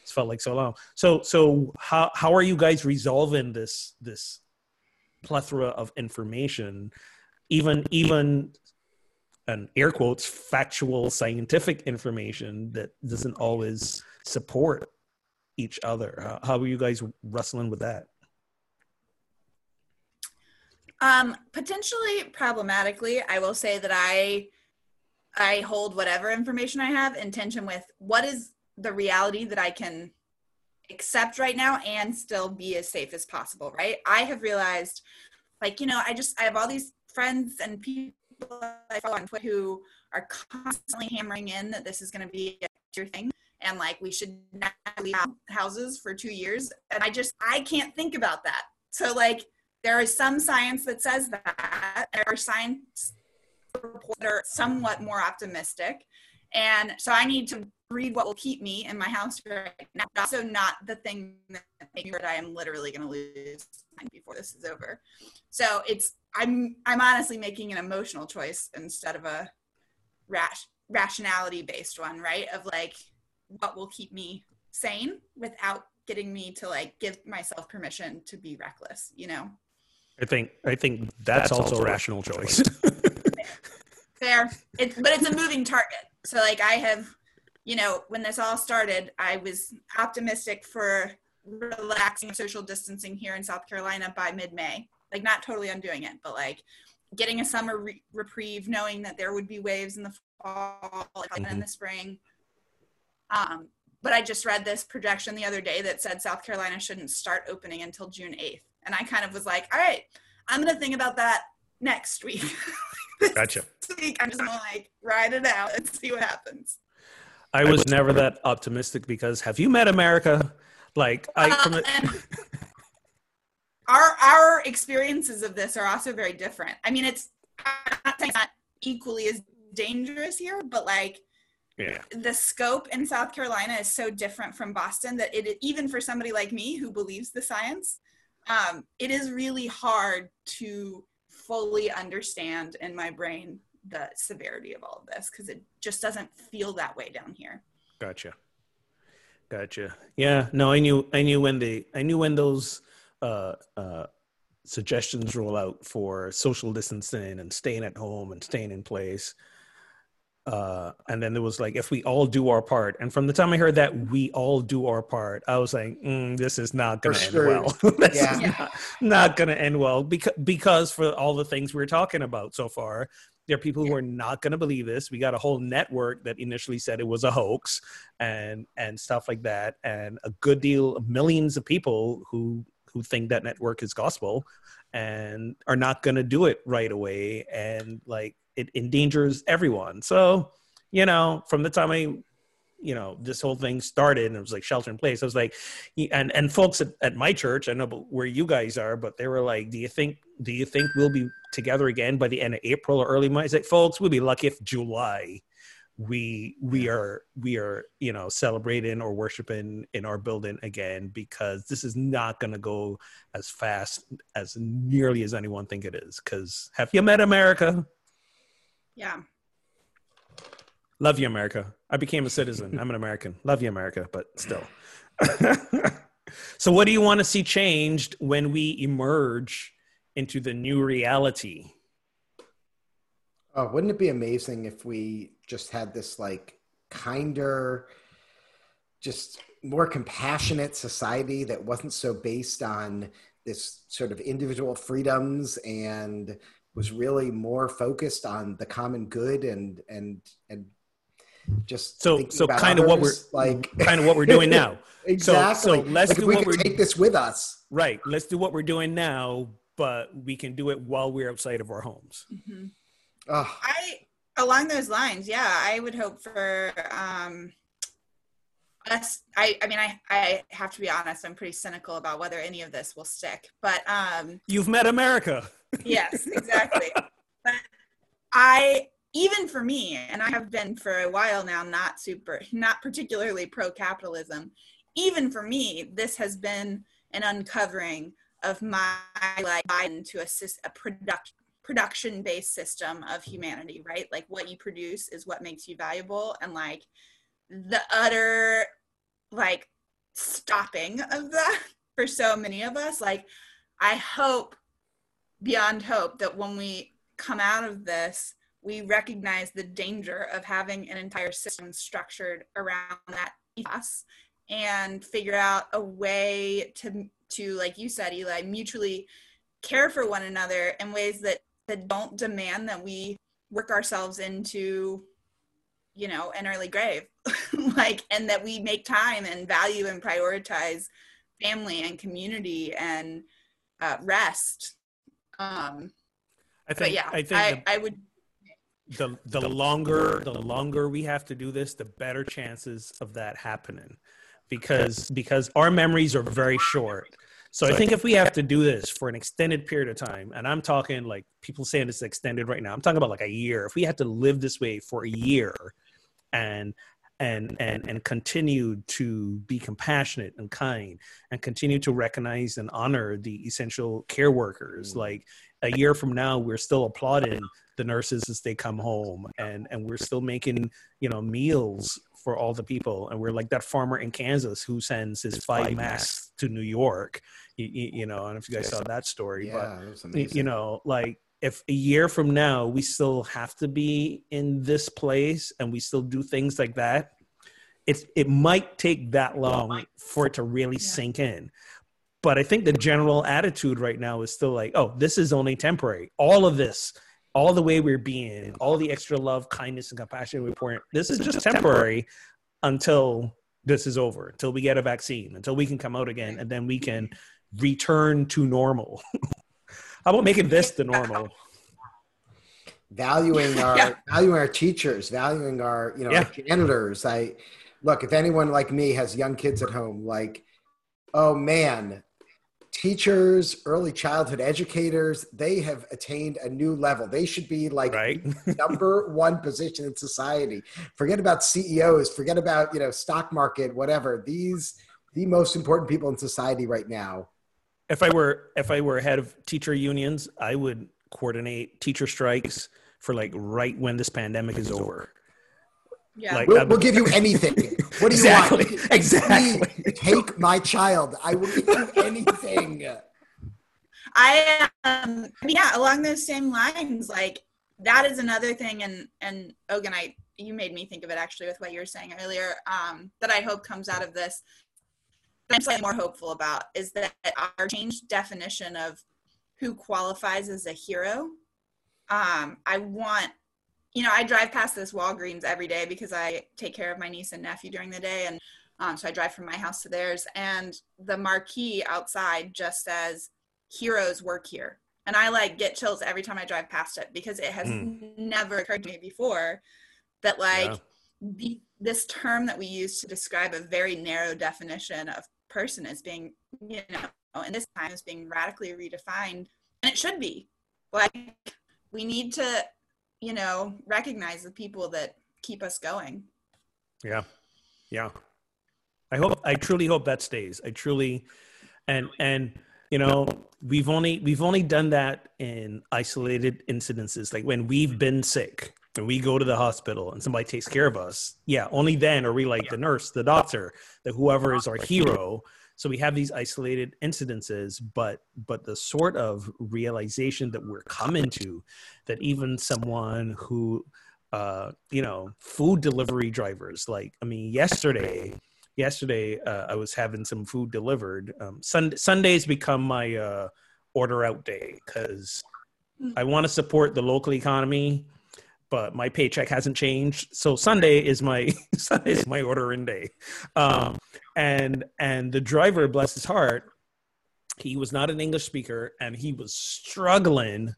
It's felt like so long. So so how how are you guys resolving this this plethora of information, even even an air quotes factual scientific information that doesn't always support each other. How, how are you guys wrestling with that? Um, potentially problematically, I will say that I I hold whatever information I have in tension with what is the reality that I can accept right now and still be as safe as possible, right? I have realized, like, you know, I just, I have all these friends and people I follow on Twitter who are constantly hammering in that this is going to be your thing and like we should not leave houses for two years. And I just, I can't think about that. So, like, there is some science that says that. There are science reports that are somewhat more optimistic. And so I need to read what will keep me in my house right now. Also, not the thing that I am literally going to lose before this is over. So it's I'm I'm honestly making an emotional choice instead of a rash rationality based one, right? Of like what will keep me sane without getting me to like give myself permission to be reckless, you know? I think I think that's, that's also, also, a rational choice. Fair. It's but it's a moving target. So like I have, you know, when this all started, I was optimistic for relaxing social distancing here in South Carolina by mid-May. Like not totally undoing it, but like getting a summer re- reprieve, knowing that there would be waves in the fall like, mm-hmm. in the spring. Um, but I just read this projection the other day that said South Carolina shouldn't start opening until June 8th. And I kind of was like, all right, I'm going to think about that next week. gotcha. week, I'm just going to like ride it out and see what happens. I was never that optimistic because have you met America? Like I from the- uh, our our experiences of this are also very different. I mean, it's I'm not saying it's not equally as dangerous here, but like yeah. the scope in South Carolina is so different from Boston that it even for somebody like me who believes the science, um, it is really hard to fully understand in my brain the severity of all of this because it just doesn't feel that way down here. Gotcha. Gotcha. Yeah. No, I knew. I knew when they. I knew when those uh, uh, suggestions roll out for social distancing and staying at home and staying in place. Uh, and then there was like, if we all do our part. And from the time I heard that we all do our part, I was like, mm, this is not going to end well. this yeah. is not, not going to end well because, because for all the things we are talking about so far, there are people who are not going to believe this. We got a whole network that initially said it was a hoax and, and stuff like that. And a good deal of millions of people who who think that network is gospel and are not going to do it right away and like it endangers everyone. So you know from the time i you know this whole thing started and it was like shelter in place i was like and and folks at, at my church i know where you guys are but they were like do you think do you think we'll be together again by the end of april or early may? I said folks we'll be lucky if july we we are we are you know celebrating or worshiping in our building again because this is not going to go as fast as nearly as anyone think it is. Because have you met america yeah. Love you america. I became a citizen. I'm an american. Love you america but still. So what do you want to see changed when we emerge into the new reality? Oh, wouldn't it be amazing if we just had this like kinder, just more compassionate society that wasn't so based on this sort of individual freedoms and was really more focused on the common good and and and just so so kind of what we're like kind of what we're doing now. Exactly so, so let's like do we what we're take this with us. Right. Let's do what we're doing now but we can do it while we're outside of our homes. Mm-hmm. I along those lines, yeah, I would hope for um I I mean I I have to be honest, I'm pretty cynical about whether any of this will stick. But um You've met America. yes, exactly. but I even for me, and I have been for a while now not super not particularly pro capitalism, even for me, this has been an uncovering of my like Biden to assist a product production based system of humanity, right? Like what you produce is what makes you valuable and like the utter like stopping of that for so many of us. Like I hope beyond hope that when we come out of this, we recognize the danger of having an entire system structured around that ethos and figure out a way to to like you said eli mutually care for one another in ways that that don't demand that we work ourselves into you know an early grave like and that we make time and value and prioritize family and community and uh, rest um i think yeah i think I, the, I would the the longer the longer we have to do this the better chances of that happening because because our memories are very short so, I think if we have to do this for an extended period of time, and I'm talking like people saying it's extended right now, I'm talking about like a year. If we had to live this way for a year and and and and continue to be compassionate and kind and continue to recognize and honor the essential care workers Mm. like a year from now we're still applauding the nurses as they come home and and we're still making you know meals for all the people and we're like that farmer in kansas who sends his five masks to new york you, you know i don't know if you guys saw that story but Yeah, amazing. you know like if a year from now we still have to be in this place and we still do things like that it's it might take that long for it to really Yeah. sink in. But i think the general attitude right now is still like oh this is only temporary. All of this all the way we're being all the extra love kindness and compassion we're pouring this is just temporary until this is over until we get a vaccine until we can come out again and then we can return to normal how about making this the normal valuing our Yeah. valuing our teachers, valuing our you know Yeah. our janitors. I look if anyone like me has young kids at home, like oh man, teachers, early childhood educators, they have attained a new level. They should be like right number one position in society. Forget about CEOs, forget about you know stock market, whatever. These the most important people in society right now. If I were if I were head of teacher unions, I would coordinate teacher strikes for like right when this pandemic is over. Yeah. Like- We'll, we'll give you anything. What do you Exactly, want? exactly. Please take my child. I will give you anything. I um yeah, along those same lines, like that is another thing and and Ogun, I you made me think of it actually with what you were saying earlier, um, that I hope comes out of this. I'm slightly more hopeful about is that our changed definition of who qualifies as a hero. Um, I want you know, I drive past this Walgreens every day because I take care of my niece and nephew during the day and um, so I drive from my house to theirs and the marquee outside just says heroes work here and i like get chills every time i drive past it because it has never occurred to me before that like Yeah. the, this term that we use to describe a very narrow definition of person is being you know in this time is being radically redefined and it should be like we need to you know recognize the people that keep us going Yeah. Yeah. I hope I truly hope that stays. I truly and and you know, we've only we've only done that in isolated incidences like when we've been sick and we go to the hospital and somebody takes care of us. Yeah, only then are we like the nurse, the doctor, the whoever is our hero. So we have these isolated incidences, but but the sort of realization that we're coming to that even someone who uh, you know, food delivery drivers. Like, I mean, yesterday, yesterday uh, I was having some food delivered. Um, Sun- Sundays become my uh, order out day because I want to support the local economy, but my paycheck hasn't changed. So Sunday is my Sunday is my order in day. Um, and and the driver, bless his heart, he was not an English speaker, and he was struggling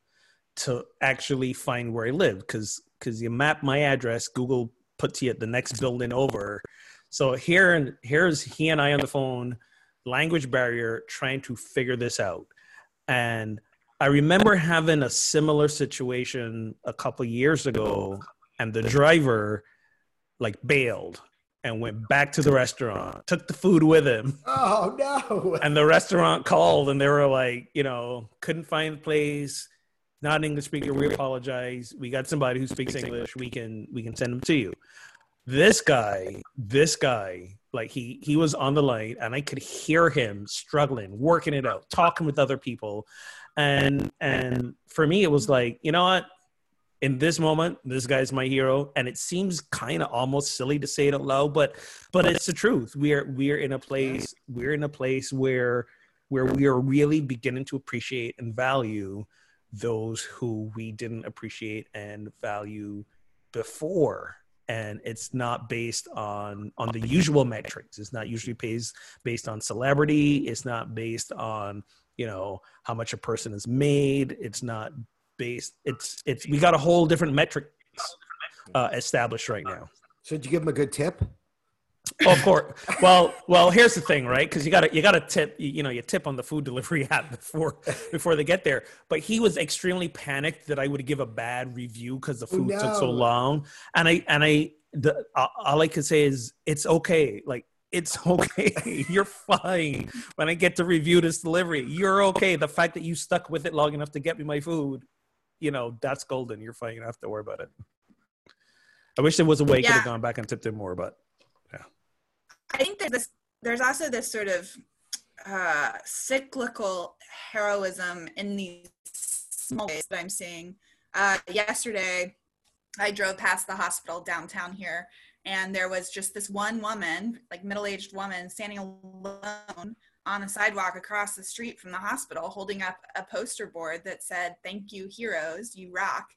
to actually find where I lived because because you map my address, Google puts you at the next building over. So here and here's he and I on the phone, language barrier, trying to figure this out. And I remember having a similar situation a couple years ago, and the driver like bailed and went back to the restaurant, took the food with him, Oh no! and the restaurant called and they were like, you know, couldn't find the place, not an English speaker. We apologize. We got somebody who speaks English. We can we can send them to you. This guy, this guy, like he he was on the line and I could hear him struggling, working it out, talking with other people. And and for me it was like, you know what? In this moment, this guy's my hero. And it seems kind of almost silly to say it out loud, but but it's the truth. We're we're in a place we're in a place where where we are really beginning to appreciate and value those who we didn't appreciate and value before and it's not based on on the usual metrics it's not usually based based on celebrity it's not based on you know how much a person is made it's not based it's it's we got a whole different metric uh, established right now So did you give them a good tip? Oh, of course. Well, well, here's the thing, right? Because you got to you got to tip, you, know, you tip on the food delivery app before before they get there. But he was extremely panicked that I would give a bad review because the Oh, food took so long, and I and I the all I can say is it's okay. Like it's okay. You're fine. When I get to review this delivery, you're okay. The fact that you stuck with it long enough to get me my food, you know, that's golden. You're fine. You don't have to worry about it. I wish there was a way yeah. I could have gone back and tipped him more, but yeah. I think there's this there's also this sort of uh, cyclical heroism in these small ways that I'm seeing. Uh, yesterday, I drove past the hospital downtown here, and there was just this one woman, like middle aged woman, standing alone on a sidewalk across the street from the hospital, holding up a poster board that said, Thank you, heroes, you rock.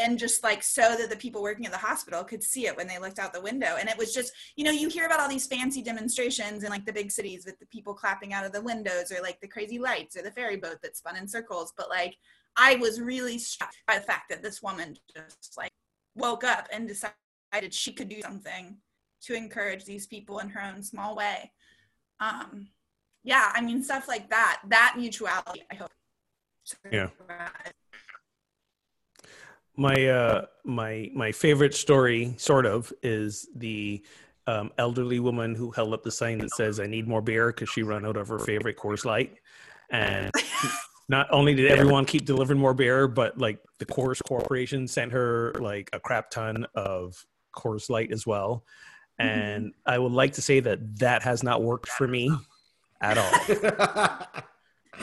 And just like so that the people working at the hospital could see it when they looked out the window. And it was just you know you hear about all these fancy demonstrations in like the big cities with the people clapping out of the windows or like the crazy lights or the ferry boat that spun in circles. But like i was really struck by the fact that this woman just like woke up and decided she could do something to encourage these people in her own small way. Um yeah i mean stuff like that that mutuality i hope. Yeah. My uh my my favorite story sort of is the um, elderly woman who held up the sign that says i need more beer because she ran out of her favorite Coors Light. And not only did everyone keep delivering more beer but like the Coors corporation sent her like a crap ton of Coors Light as well and mm-hmm. i would like to say that that has not worked for me at all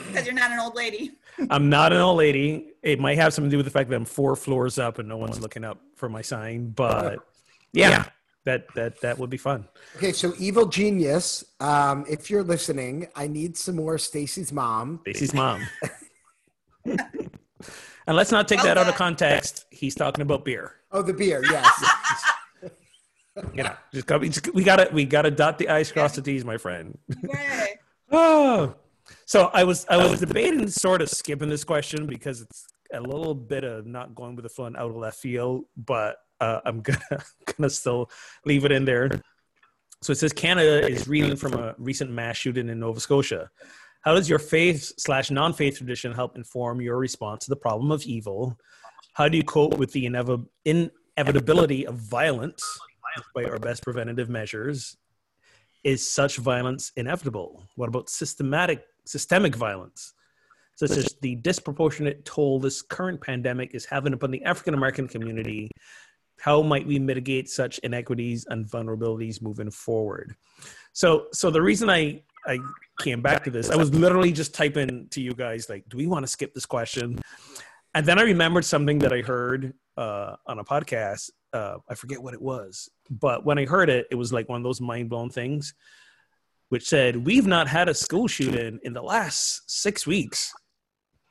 because you're not an old lady. I'm not an old lady. It might have something to do with the fact that I'm four floors up and no one's looking up for my sign. But yeah, yeah. that that that would be fun. Okay, so evil genius. Um, if you're listening, I need some more Stacy's mom. Stacy's mom. and let's not take well, that out of context. He's talking about beer. Oh, the beer, yes. you know, just got, we got to we got to dot the i's, cross the t's, my friend. oh. So I was I was debating sort of skipping this question because it's a little bit of not going with the flow and out of left field, but uh, I'm gonna gonna still leave it in there. So it says Canada is reeling from a recent mass shooting in Nova Scotia. How does your faith slash non faith tradition help inform your response to the problem of evil? How do you cope with the inevitability of violence by our best preventative measures? Is such violence inevitable? What about systematic systemic violence, such as the disproportionate toll this current pandemic is having upon the African American community. How might we mitigate such inequities and vulnerabilities moving forward? So, so the reason I I came back to this, I was literally just typing to you guys like, do we want to skip this question? And then I remembered something that I heard uh, on a podcast. Uh, I forget what it was, but when I heard it, it was like one of those mind blown things which said, We've not had a school shooting in the last six weeks.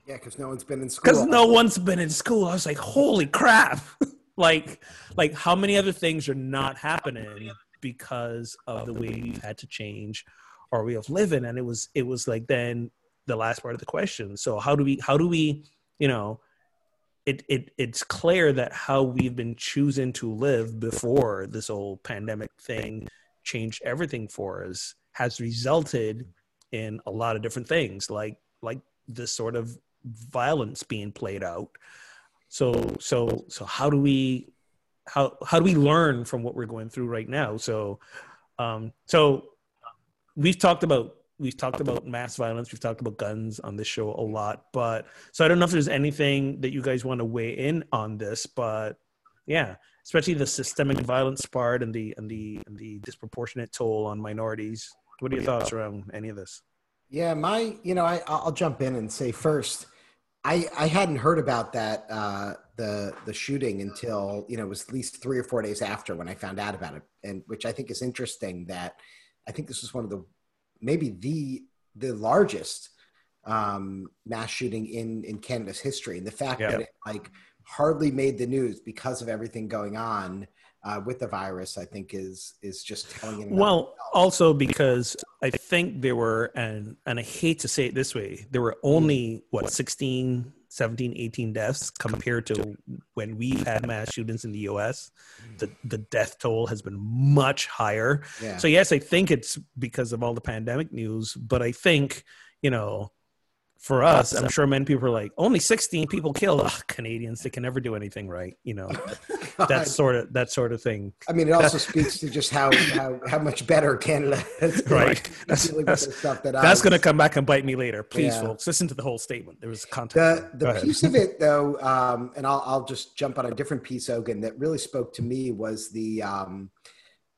Yeah, because no one's been in school. Because no one's been in school. I was like, Holy crap. like, like how many other things are not happening because of the way we've had to change our way of living? And it was, it was like then the last part of the question. So how do we, how do we, you know, it, it it's clear that how we've been choosing to live before this whole pandemic thing changed everything for us has resulted in a lot of different things like like this sort of violence being played out. So so so how do we how how do we learn from what we're going through right now? So um so we've talked about we've talked about mass violence we've talked about guns on this show a lot but so i don't know if there's anything that you guys want to weigh in on this but yeah especially the systemic violence part and the and the and the disproportionate toll on minorities what are your thoughts around any of this? Yeah, my, you know, I, I'll jump in and say first, I, I hadn't heard about that uh, the the shooting until you know it was at least three or four days after when I found out about it, and which I think is interesting. That I think this was one of the maybe the the largest um, mass shooting in in Canada's history, and the fact yeah. that it like hardly made the news because of everything going on uh, with the virus, I think is is just telling. Well, also because I think there were, and and I hate to say it this way, there were only what 16, 17, 18 deaths compared to when we've had mass shootings in the U.S. Mm. The the death toll has been much higher. Yeah. So yes, I think it's because of all the pandemic news, but I think you know for us, I'm sure many people are like, only 16 people killed. Ugh, Canadians, they can never do anything right. You know, that sort of that sort of thing. I mean, it also speaks to just how how, how much better Canada is Right. That's, That's- that That's going to come back and bite me later. Please, Yeah. folks, listen to the whole statement. There was context. the the piece of it though um and i'll i'll just jump on a different piece Ogun that really spoke to me was the um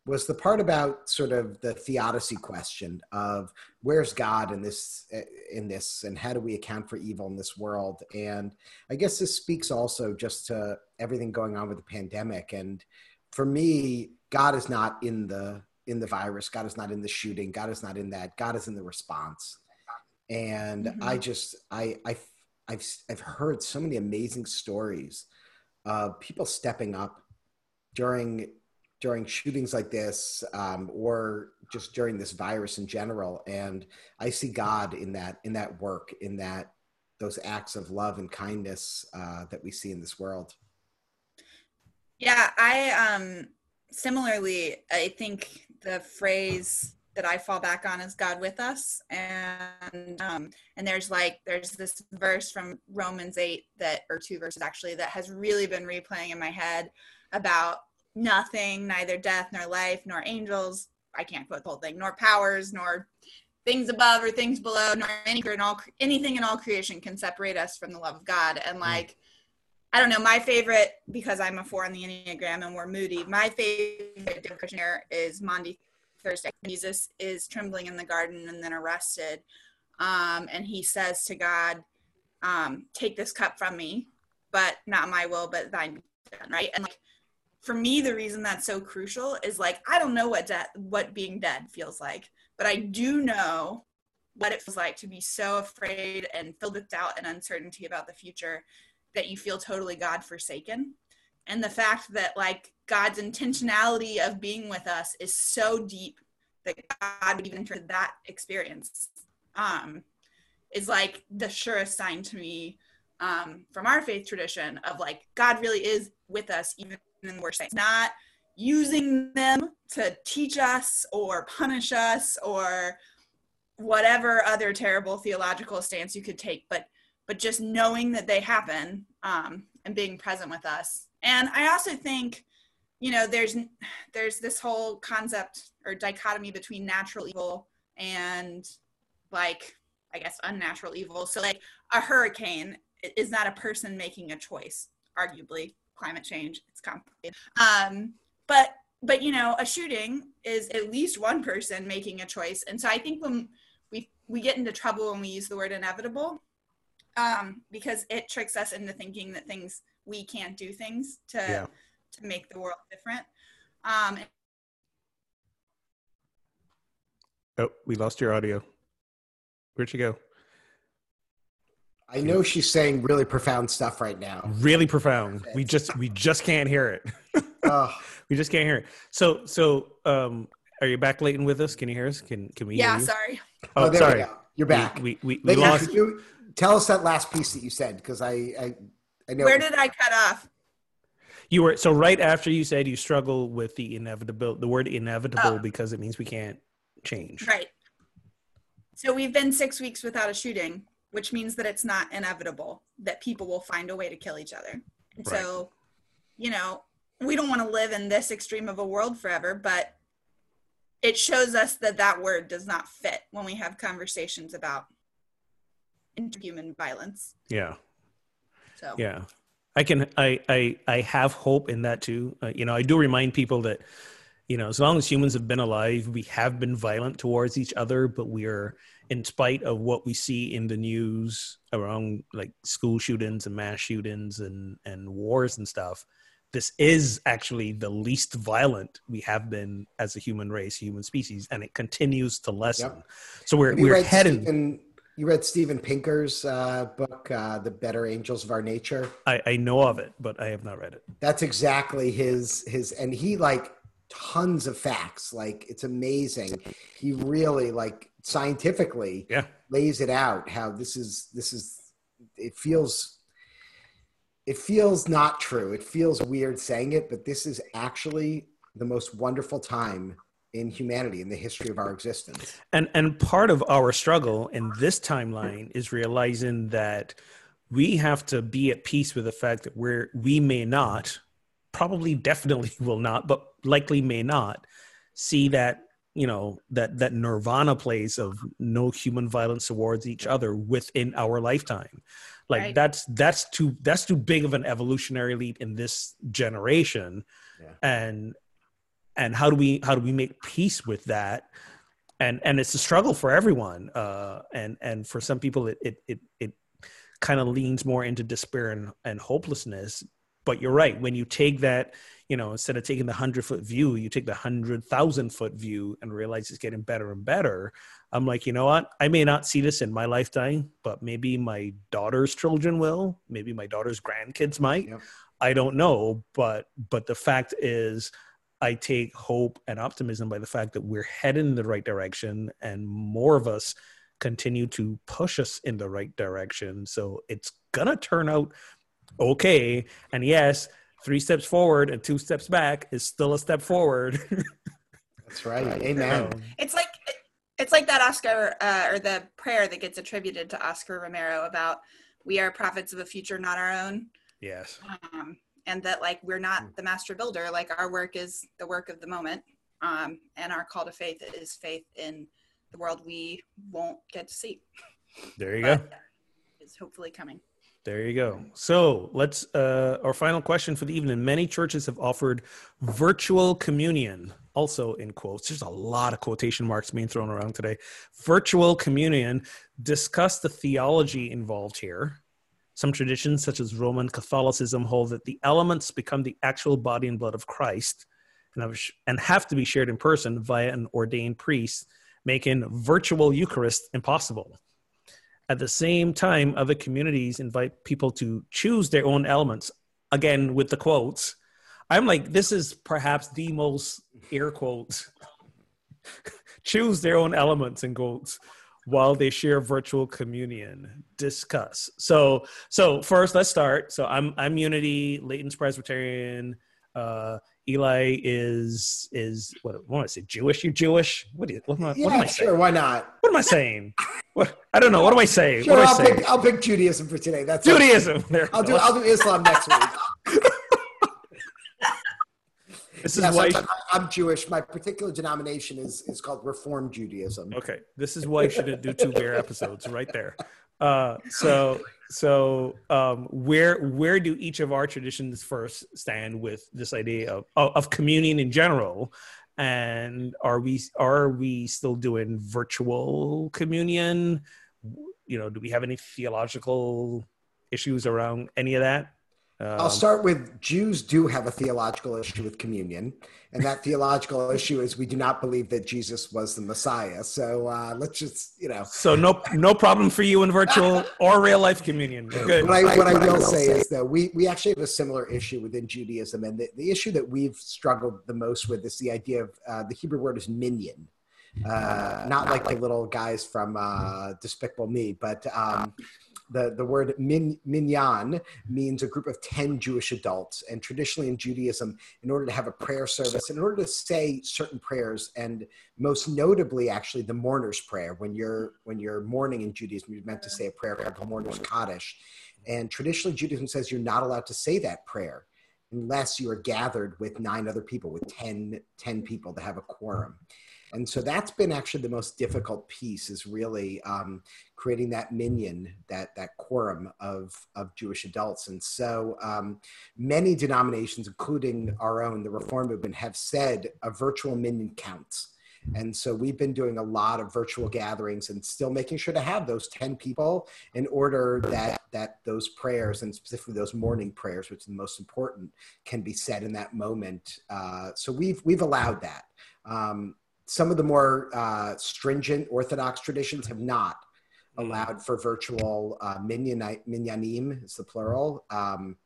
was the part about sort of the theodicy question of where's god in this in this and how do we account for evil in this world? And i guess this speaks also just to everything going on with the pandemic. And for me god is not in the in the virus. God is not in the shooting. God is not in that. God is in the response. And Mhm. i just i i I've I've heard so many amazing stories of people stepping up during during shootings like this, um, or just during this virus in general. And I see God in that in that work, in that those acts of love and kindness uh, that we see in this world. Yeah, I um similarly I think the phrase that I fall back on is God with us and um and there's like there's this verse from Romans 8 that or two verses actually that has really been replaying in my head about nothing neither death nor life nor angels I can't quote the whole thing nor powers nor things above or things below nor any in all anything in all creation can separate us from the love of God and like I don't know. My favorite, because I'm a four on the Enneagram and we're moody, my favorite Kushner is Maundy Thursday. Jesus is trembling in the garden and then arrested. Um, and he says to God, um, Take this cup from me, but not my will, but thine be done. Right. And like, for me, the reason that's so crucial is like, I don't know what death, what being dead feels like, but I do know what it feels like to be so afraid and filled with doubt and uncertainty about the future that you feel totally God forsaken. And the fact that like God's intentionality of being with us is so deep that God would even enter that experience um, is like the surest sign to me um, from our faith tradition of like God really is with us even in the worst things. Not using them to teach us or punish us or whatever other terrible theological stance you could take, but but just knowing that they happen um, and being present with us. And I also think, you know, there's there's this whole concept or dichotomy between natural evil and like I guess unnatural evil. So like a hurricane is not a person making a choice, arguably climate change. It's complicated. Um, but but you know, a shooting is at least one person making a choice. And so I think when we we get into trouble when we use the word inevitable um, because it tricks us into thinking that things we can't do things to Yeah. to make the world different. Um, Oh, we lost your audio. Where'd you go? I know she's saying really profound stuff right now. Really profound. We just we just can't hear it. Oh, we just can't hear it. So so um are you back Layton with us? Can you hear us? Can can we yeah, hear you? sorry. Oh, oh, there sorry. we go. You're back. We we, we, we Maybe lost you tell us that last piece that you said because I, I I know Where did I cut off? you were so right after you said you struggle with the inevitable the word inevitable Oh. because it means we can't change. Right. So we've been six weeks without a shooting, which means that it's not inevitable that people will find a way to kill each other. Right. so, you know, we don't want to live in this extreme of a world forever, but it shows us that that word does not fit when we have conversations about interhuman violence. Yeah. So, Yeah. I can I I I have hope in that too. Uh, you know, I do remind people that you know, as long as humans have been alive, we have been violent towards each other, but we are in spite of what we see in the news around like school shootings and mass shootings and and wars and stuff. This is actually the least violent we have been as a human race, human species, and it continues to lessen. Yep. So we're we're headed. Steven, you read Steven Pinker's uh, book, uh, "The Better Angels of Our Nature." I, I know of it, but I have not read it. That's exactly his his, and he like tons of facts. Like it's amazing. He really like scientifically Yeah. lays it out how this is this is. It feels. It feels not true. It feels weird saying it, but this is actually the most wonderful time in humanity in the history of our existence. And and part of our struggle in this timeline is realizing that we have to be at peace with the fact that we're we may not, probably definitely will not, but likely may not see that you know that that nirvana place of no human violence towards each other within our lifetime like Right. that's that's too that's too big of an evolutionary leap in this generation Yeah. and and how do we how do we make peace with that and and it's a struggle for everyone uh and and for some people it it it, it kind of leans more into despair and, and hopelessness but you're right when you take that you know instead of taking the 100 foot view you take the 100000 foot view and realize it's getting better and better. I'm like you know what? I may not see this in my lifetime but maybe my daughter's children will. Maybe my daughter's grandkids might. Yep. i don't know but but the fact is i take hope and optimism by the fact that we're heading in the right direction and more of us continue to push us in the right direction. So it's gonna turn out okay. And yes three steps forward and two steps back is still a step forward That's right. Amen. It's like it's like that Oscar uh, or the prayer that gets attributed to Oscar Romero about we are prophets of a future not our own, yes um, and that like we're not the master builder. Like our work is the work of the moment, um, and our call to faith is faith in the world we won't get to see. there you go but Is hopefully coming. There you go. So let's uh our final question for the evening. Many churches have offered virtual communion, also in quotes. There's a lot of quotation marks being thrown around today. Virtual communion. Discuss the theology involved here. Some traditions, such as Roman Catholicism, hold that the elements become the actual body and blood of Christ and have, and have to be shared in person via an ordained priest, making virtual Eucharist impossible. At the same time, other communities invite people to choose their own elements. Again, with the quotes, I'm like, this is perhaps the most air quotes. choose their own elements and quotes while they share virtual communion. Discuss. So, so first, let's start. So, I'm I'm Unity, Layton's Presbyterian. Uh, Eli is is what, what do I say? Jewish? You're Jewish? What am I, Yeah, what am I sure. Why not? What am I saying? What I don't know. What do I say? Sure, what do I I'll say? pick, I'll pick Judaism for today. That's Judaism. There. I'll do I'll do Islam next week. This is Yes, why. I'm, I'm Jewish. My particular denomination is is called Reform Judaism. Okay, this is why you shouldn't do two beer episodes right there. Uh, so, so um, where where do each of our traditions first stand with this idea of of, communion in general? And are we are we still doing virtual communion? You know, do we have any theological issues around any of that? I'll Um, start with Jews do have a theological issue with communion, and that theological issue is we do not believe that Jesus was the Messiah. So uh, let's just you know. so no no problem for you in virtual or real life communion. Good. What I, what I will say is that we, we actually have a similar issue within Judaism. And the, the issue that we've struggled the most with is the idea of uh, the Hebrew word is minyan. Uh, not like the little guys from uh, Despicable Me, but um, the, the word min, minyan means a group of 10 Jewish adults. And traditionally in Judaism, in order to have a prayer service, in order to say certain prayers, and most notably, actually, the mourner's prayer, when you're, when you're mourning in Judaism, you're meant to say a prayer called the mourner's Kaddish. And traditionally, Judaism says you're not allowed to say that prayer unless you are gathered with nine other people, with 10, 10 people to have a quorum. And so that's been actually the most difficult piece is really um, creating that minyan, that, that quorum of, of Jewish adults. And so um, many denominations, including our own, the Reform movement, have said a virtual minyan counts. And so we've been doing a lot of virtual gatherings and still making sure to have those 10 people in order that that those prayers and specifically those mourning prayers, which is the most important, can be said in that moment. Uh, so we've we've allowed that. Um, some of the more uh, stringent Orthodox traditions have not allowed for virtual uh, minyan, minyanim, is the plural. Um,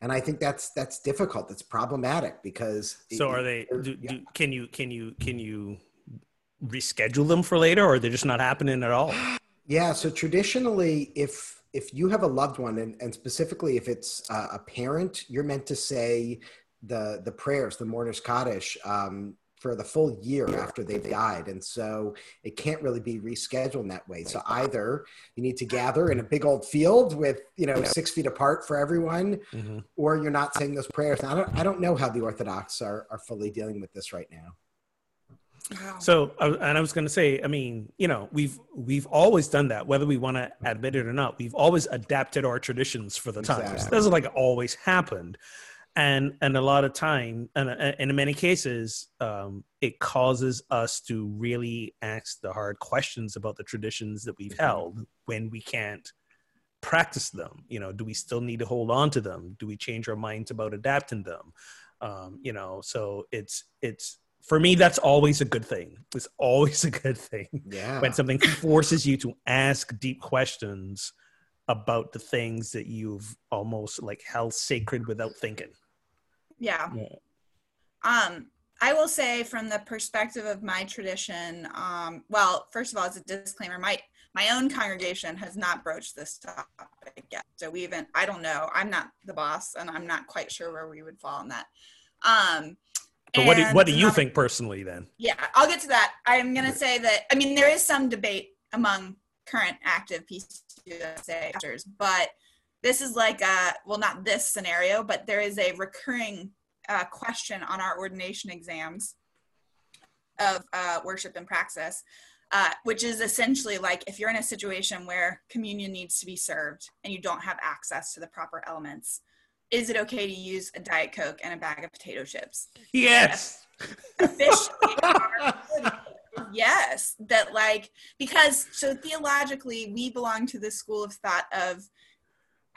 and I think that's that's difficult. It's problematic because. So are they? Do, do, can you can you can you reschedule them for later, or they're just not happening at all? Yeah. So traditionally, if if you have a loved one, and, and specifically if it's uh, a parent, you're meant to say the the prayers, the mourner's kaddish, um, for the full year after they've died. And so it can't really be rescheduled in that way. So either you need to gather in a big old field with, you know, six feet apart for everyone, mm-hmm. or you're not saying those prayers. Now, I don't, I don't know how the Orthodox are, are fully dealing with this right now. So, and I was going to say, I mean, you know, we've we've always done that, whether we want to admit it or not. We've always adapted our traditions for the exactly. times. It doesn't like always happened and and a lot of time and, and in many cases um, it causes us to really ask the hard questions about the traditions that we've mm-hmm. held when we can't practice them. You know do we still need to hold on to them? Do we change our minds about adapting them? Um, you know so it's it's for me that's always a good thing. It's always a good thing yeah. when something forces you to ask deep questions about the things that you've almost like held sacred without thinking yeah. yeah. Um, I will say from the perspective of my tradition, um, well, first of all, as a disclaimer, my my own congregation has not broached this topic yet. So we even I don't know. I'm not the boss, and I'm not quite sure where we would fall on that. Um, but what do, what do you think personally then? Yeah, I'll get to that. I'm going to say that I mean there is some debate among current active PCUSA actors, but this is like a well not this scenario but there is a recurring uh, question on our ordination exams of uh, worship and praxis uh, which is essentially like if you're in a situation where communion needs to be served and you don't have access to the proper elements is it okay to use a diet coke and a bag of potato chips? Yes. Yes. That like because so theologically we belong to the school of thought of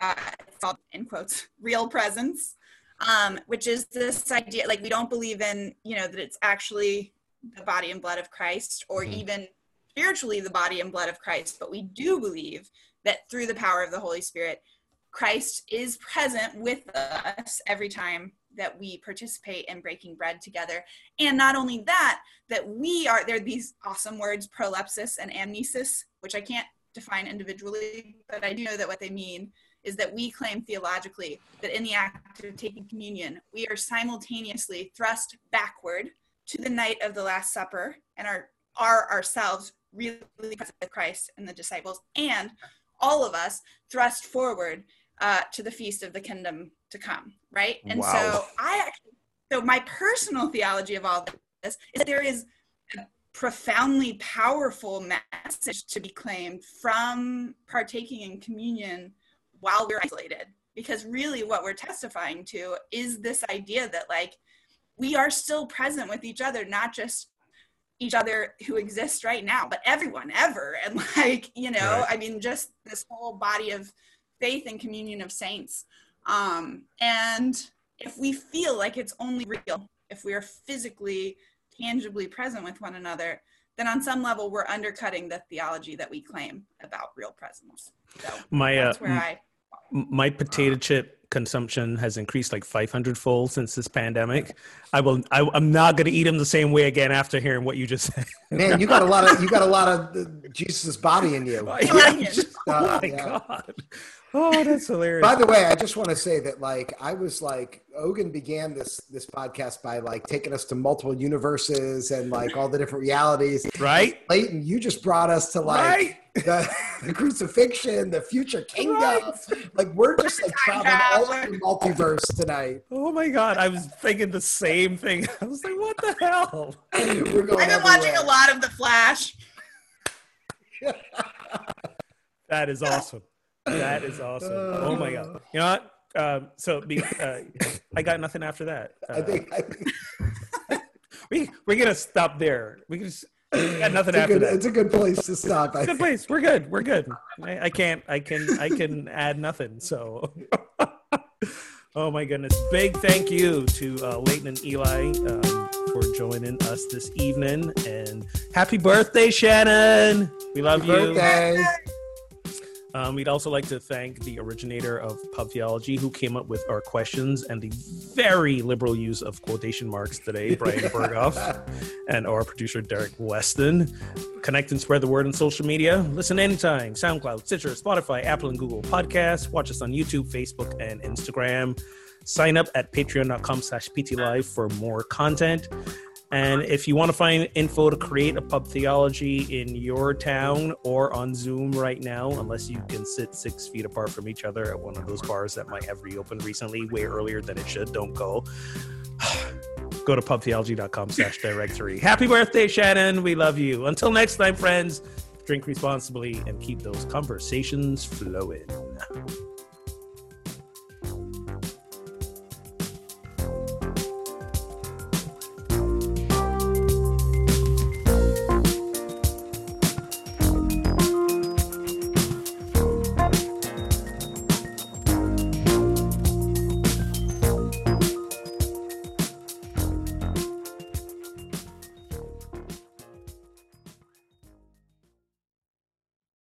uh, it's called in quotes real presence um, which is this idea like we don't believe in you know that it's actually the body and blood of christ or mm-hmm. even spiritually the body and blood of christ but we do believe that through the power of the holy spirit christ is present with us every time that we participate in breaking bread together and not only that that we are there are these awesome words prolepsis and anamnesis which i can't define individually but i do know that what they mean is that we claim theologically that in the act of taking communion, we are simultaneously thrust backward to the night of the Last Supper and are, are ourselves really present with Christ and the disciples, and all of us thrust forward uh, to the feast of the kingdom to come, right? And wow. so I actually, so my personal theology of all this is that there is a profoundly powerful message to be claimed from partaking in communion while we're isolated. Because really what we're testifying to is this idea that like we are still present with each other not just each other who exists right now but everyone ever. And like you know right. i mean just this whole body of faith and communion of saints. Um and if we feel like it's only real if we are physically tangibly present with one another then on some level we're undercutting the theology that we claim about real presence. So my uh, I, my potato chip consumption has increased like 500 fold since this pandemic. I will. I, am not going to eat them the same way again after hearing what you just said. Man, you got a lot of you got a lot of Jesus' body in you. yeah, just, uh, oh my yeah. god. Oh, that's hilarious. By the way, I just want to say that like I was like Ogun began this this podcast by like taking us to multiple universes and like all the different realities. Right. Layton, you just brought us to like right. The, the, crucifixion, the future kingdom. Right. Like we're just like traveling all over the multiverse tonight. Oh my god, I was thinking the same thing. I was like, what the hell? I've been everywhere. watching a lot of The Flash. that is awesome. That is awesome. Oh my god! You know what? Um, so be, uh, I got nothing after that. Uh, I think, I think... we we're gonna stop there. We can just got nothing it's after good, that. It's a good place to stop. It's a good place. We're good. We're good. I, I can't. I can. I can add nothing. So. oh my goodness! Big thank you to uh, Layton and Eli um, for joining us this evening, and happy birthday, Shannon! We love happy you. Birthday. Um, we'd also like to thank the originator of Pub Theology who came up with our questions and the very liberal use of quotation marks today, Bryan Berghoef, and our producer, Derek Weston. Connect and spread the word on social media. Listen anytime SoundCloud, Stitcher, Spotify, Apple, and Google Podcasts. Watch us on YouTube, Facebook, and Instagram. Sign up at patreon.com slash ptlive for more content. And if you want to find info to create a pub theology in your town or on Zoom right now, unless you can sit six feet apart from each other at one of those bars that might have reopened recently, way earlier than it should, don't go. go to pubtheology.com slash directory. Happy birthday, Shannon. We love you. Until next time, friends, drink responsibly and keep those conversations flowing.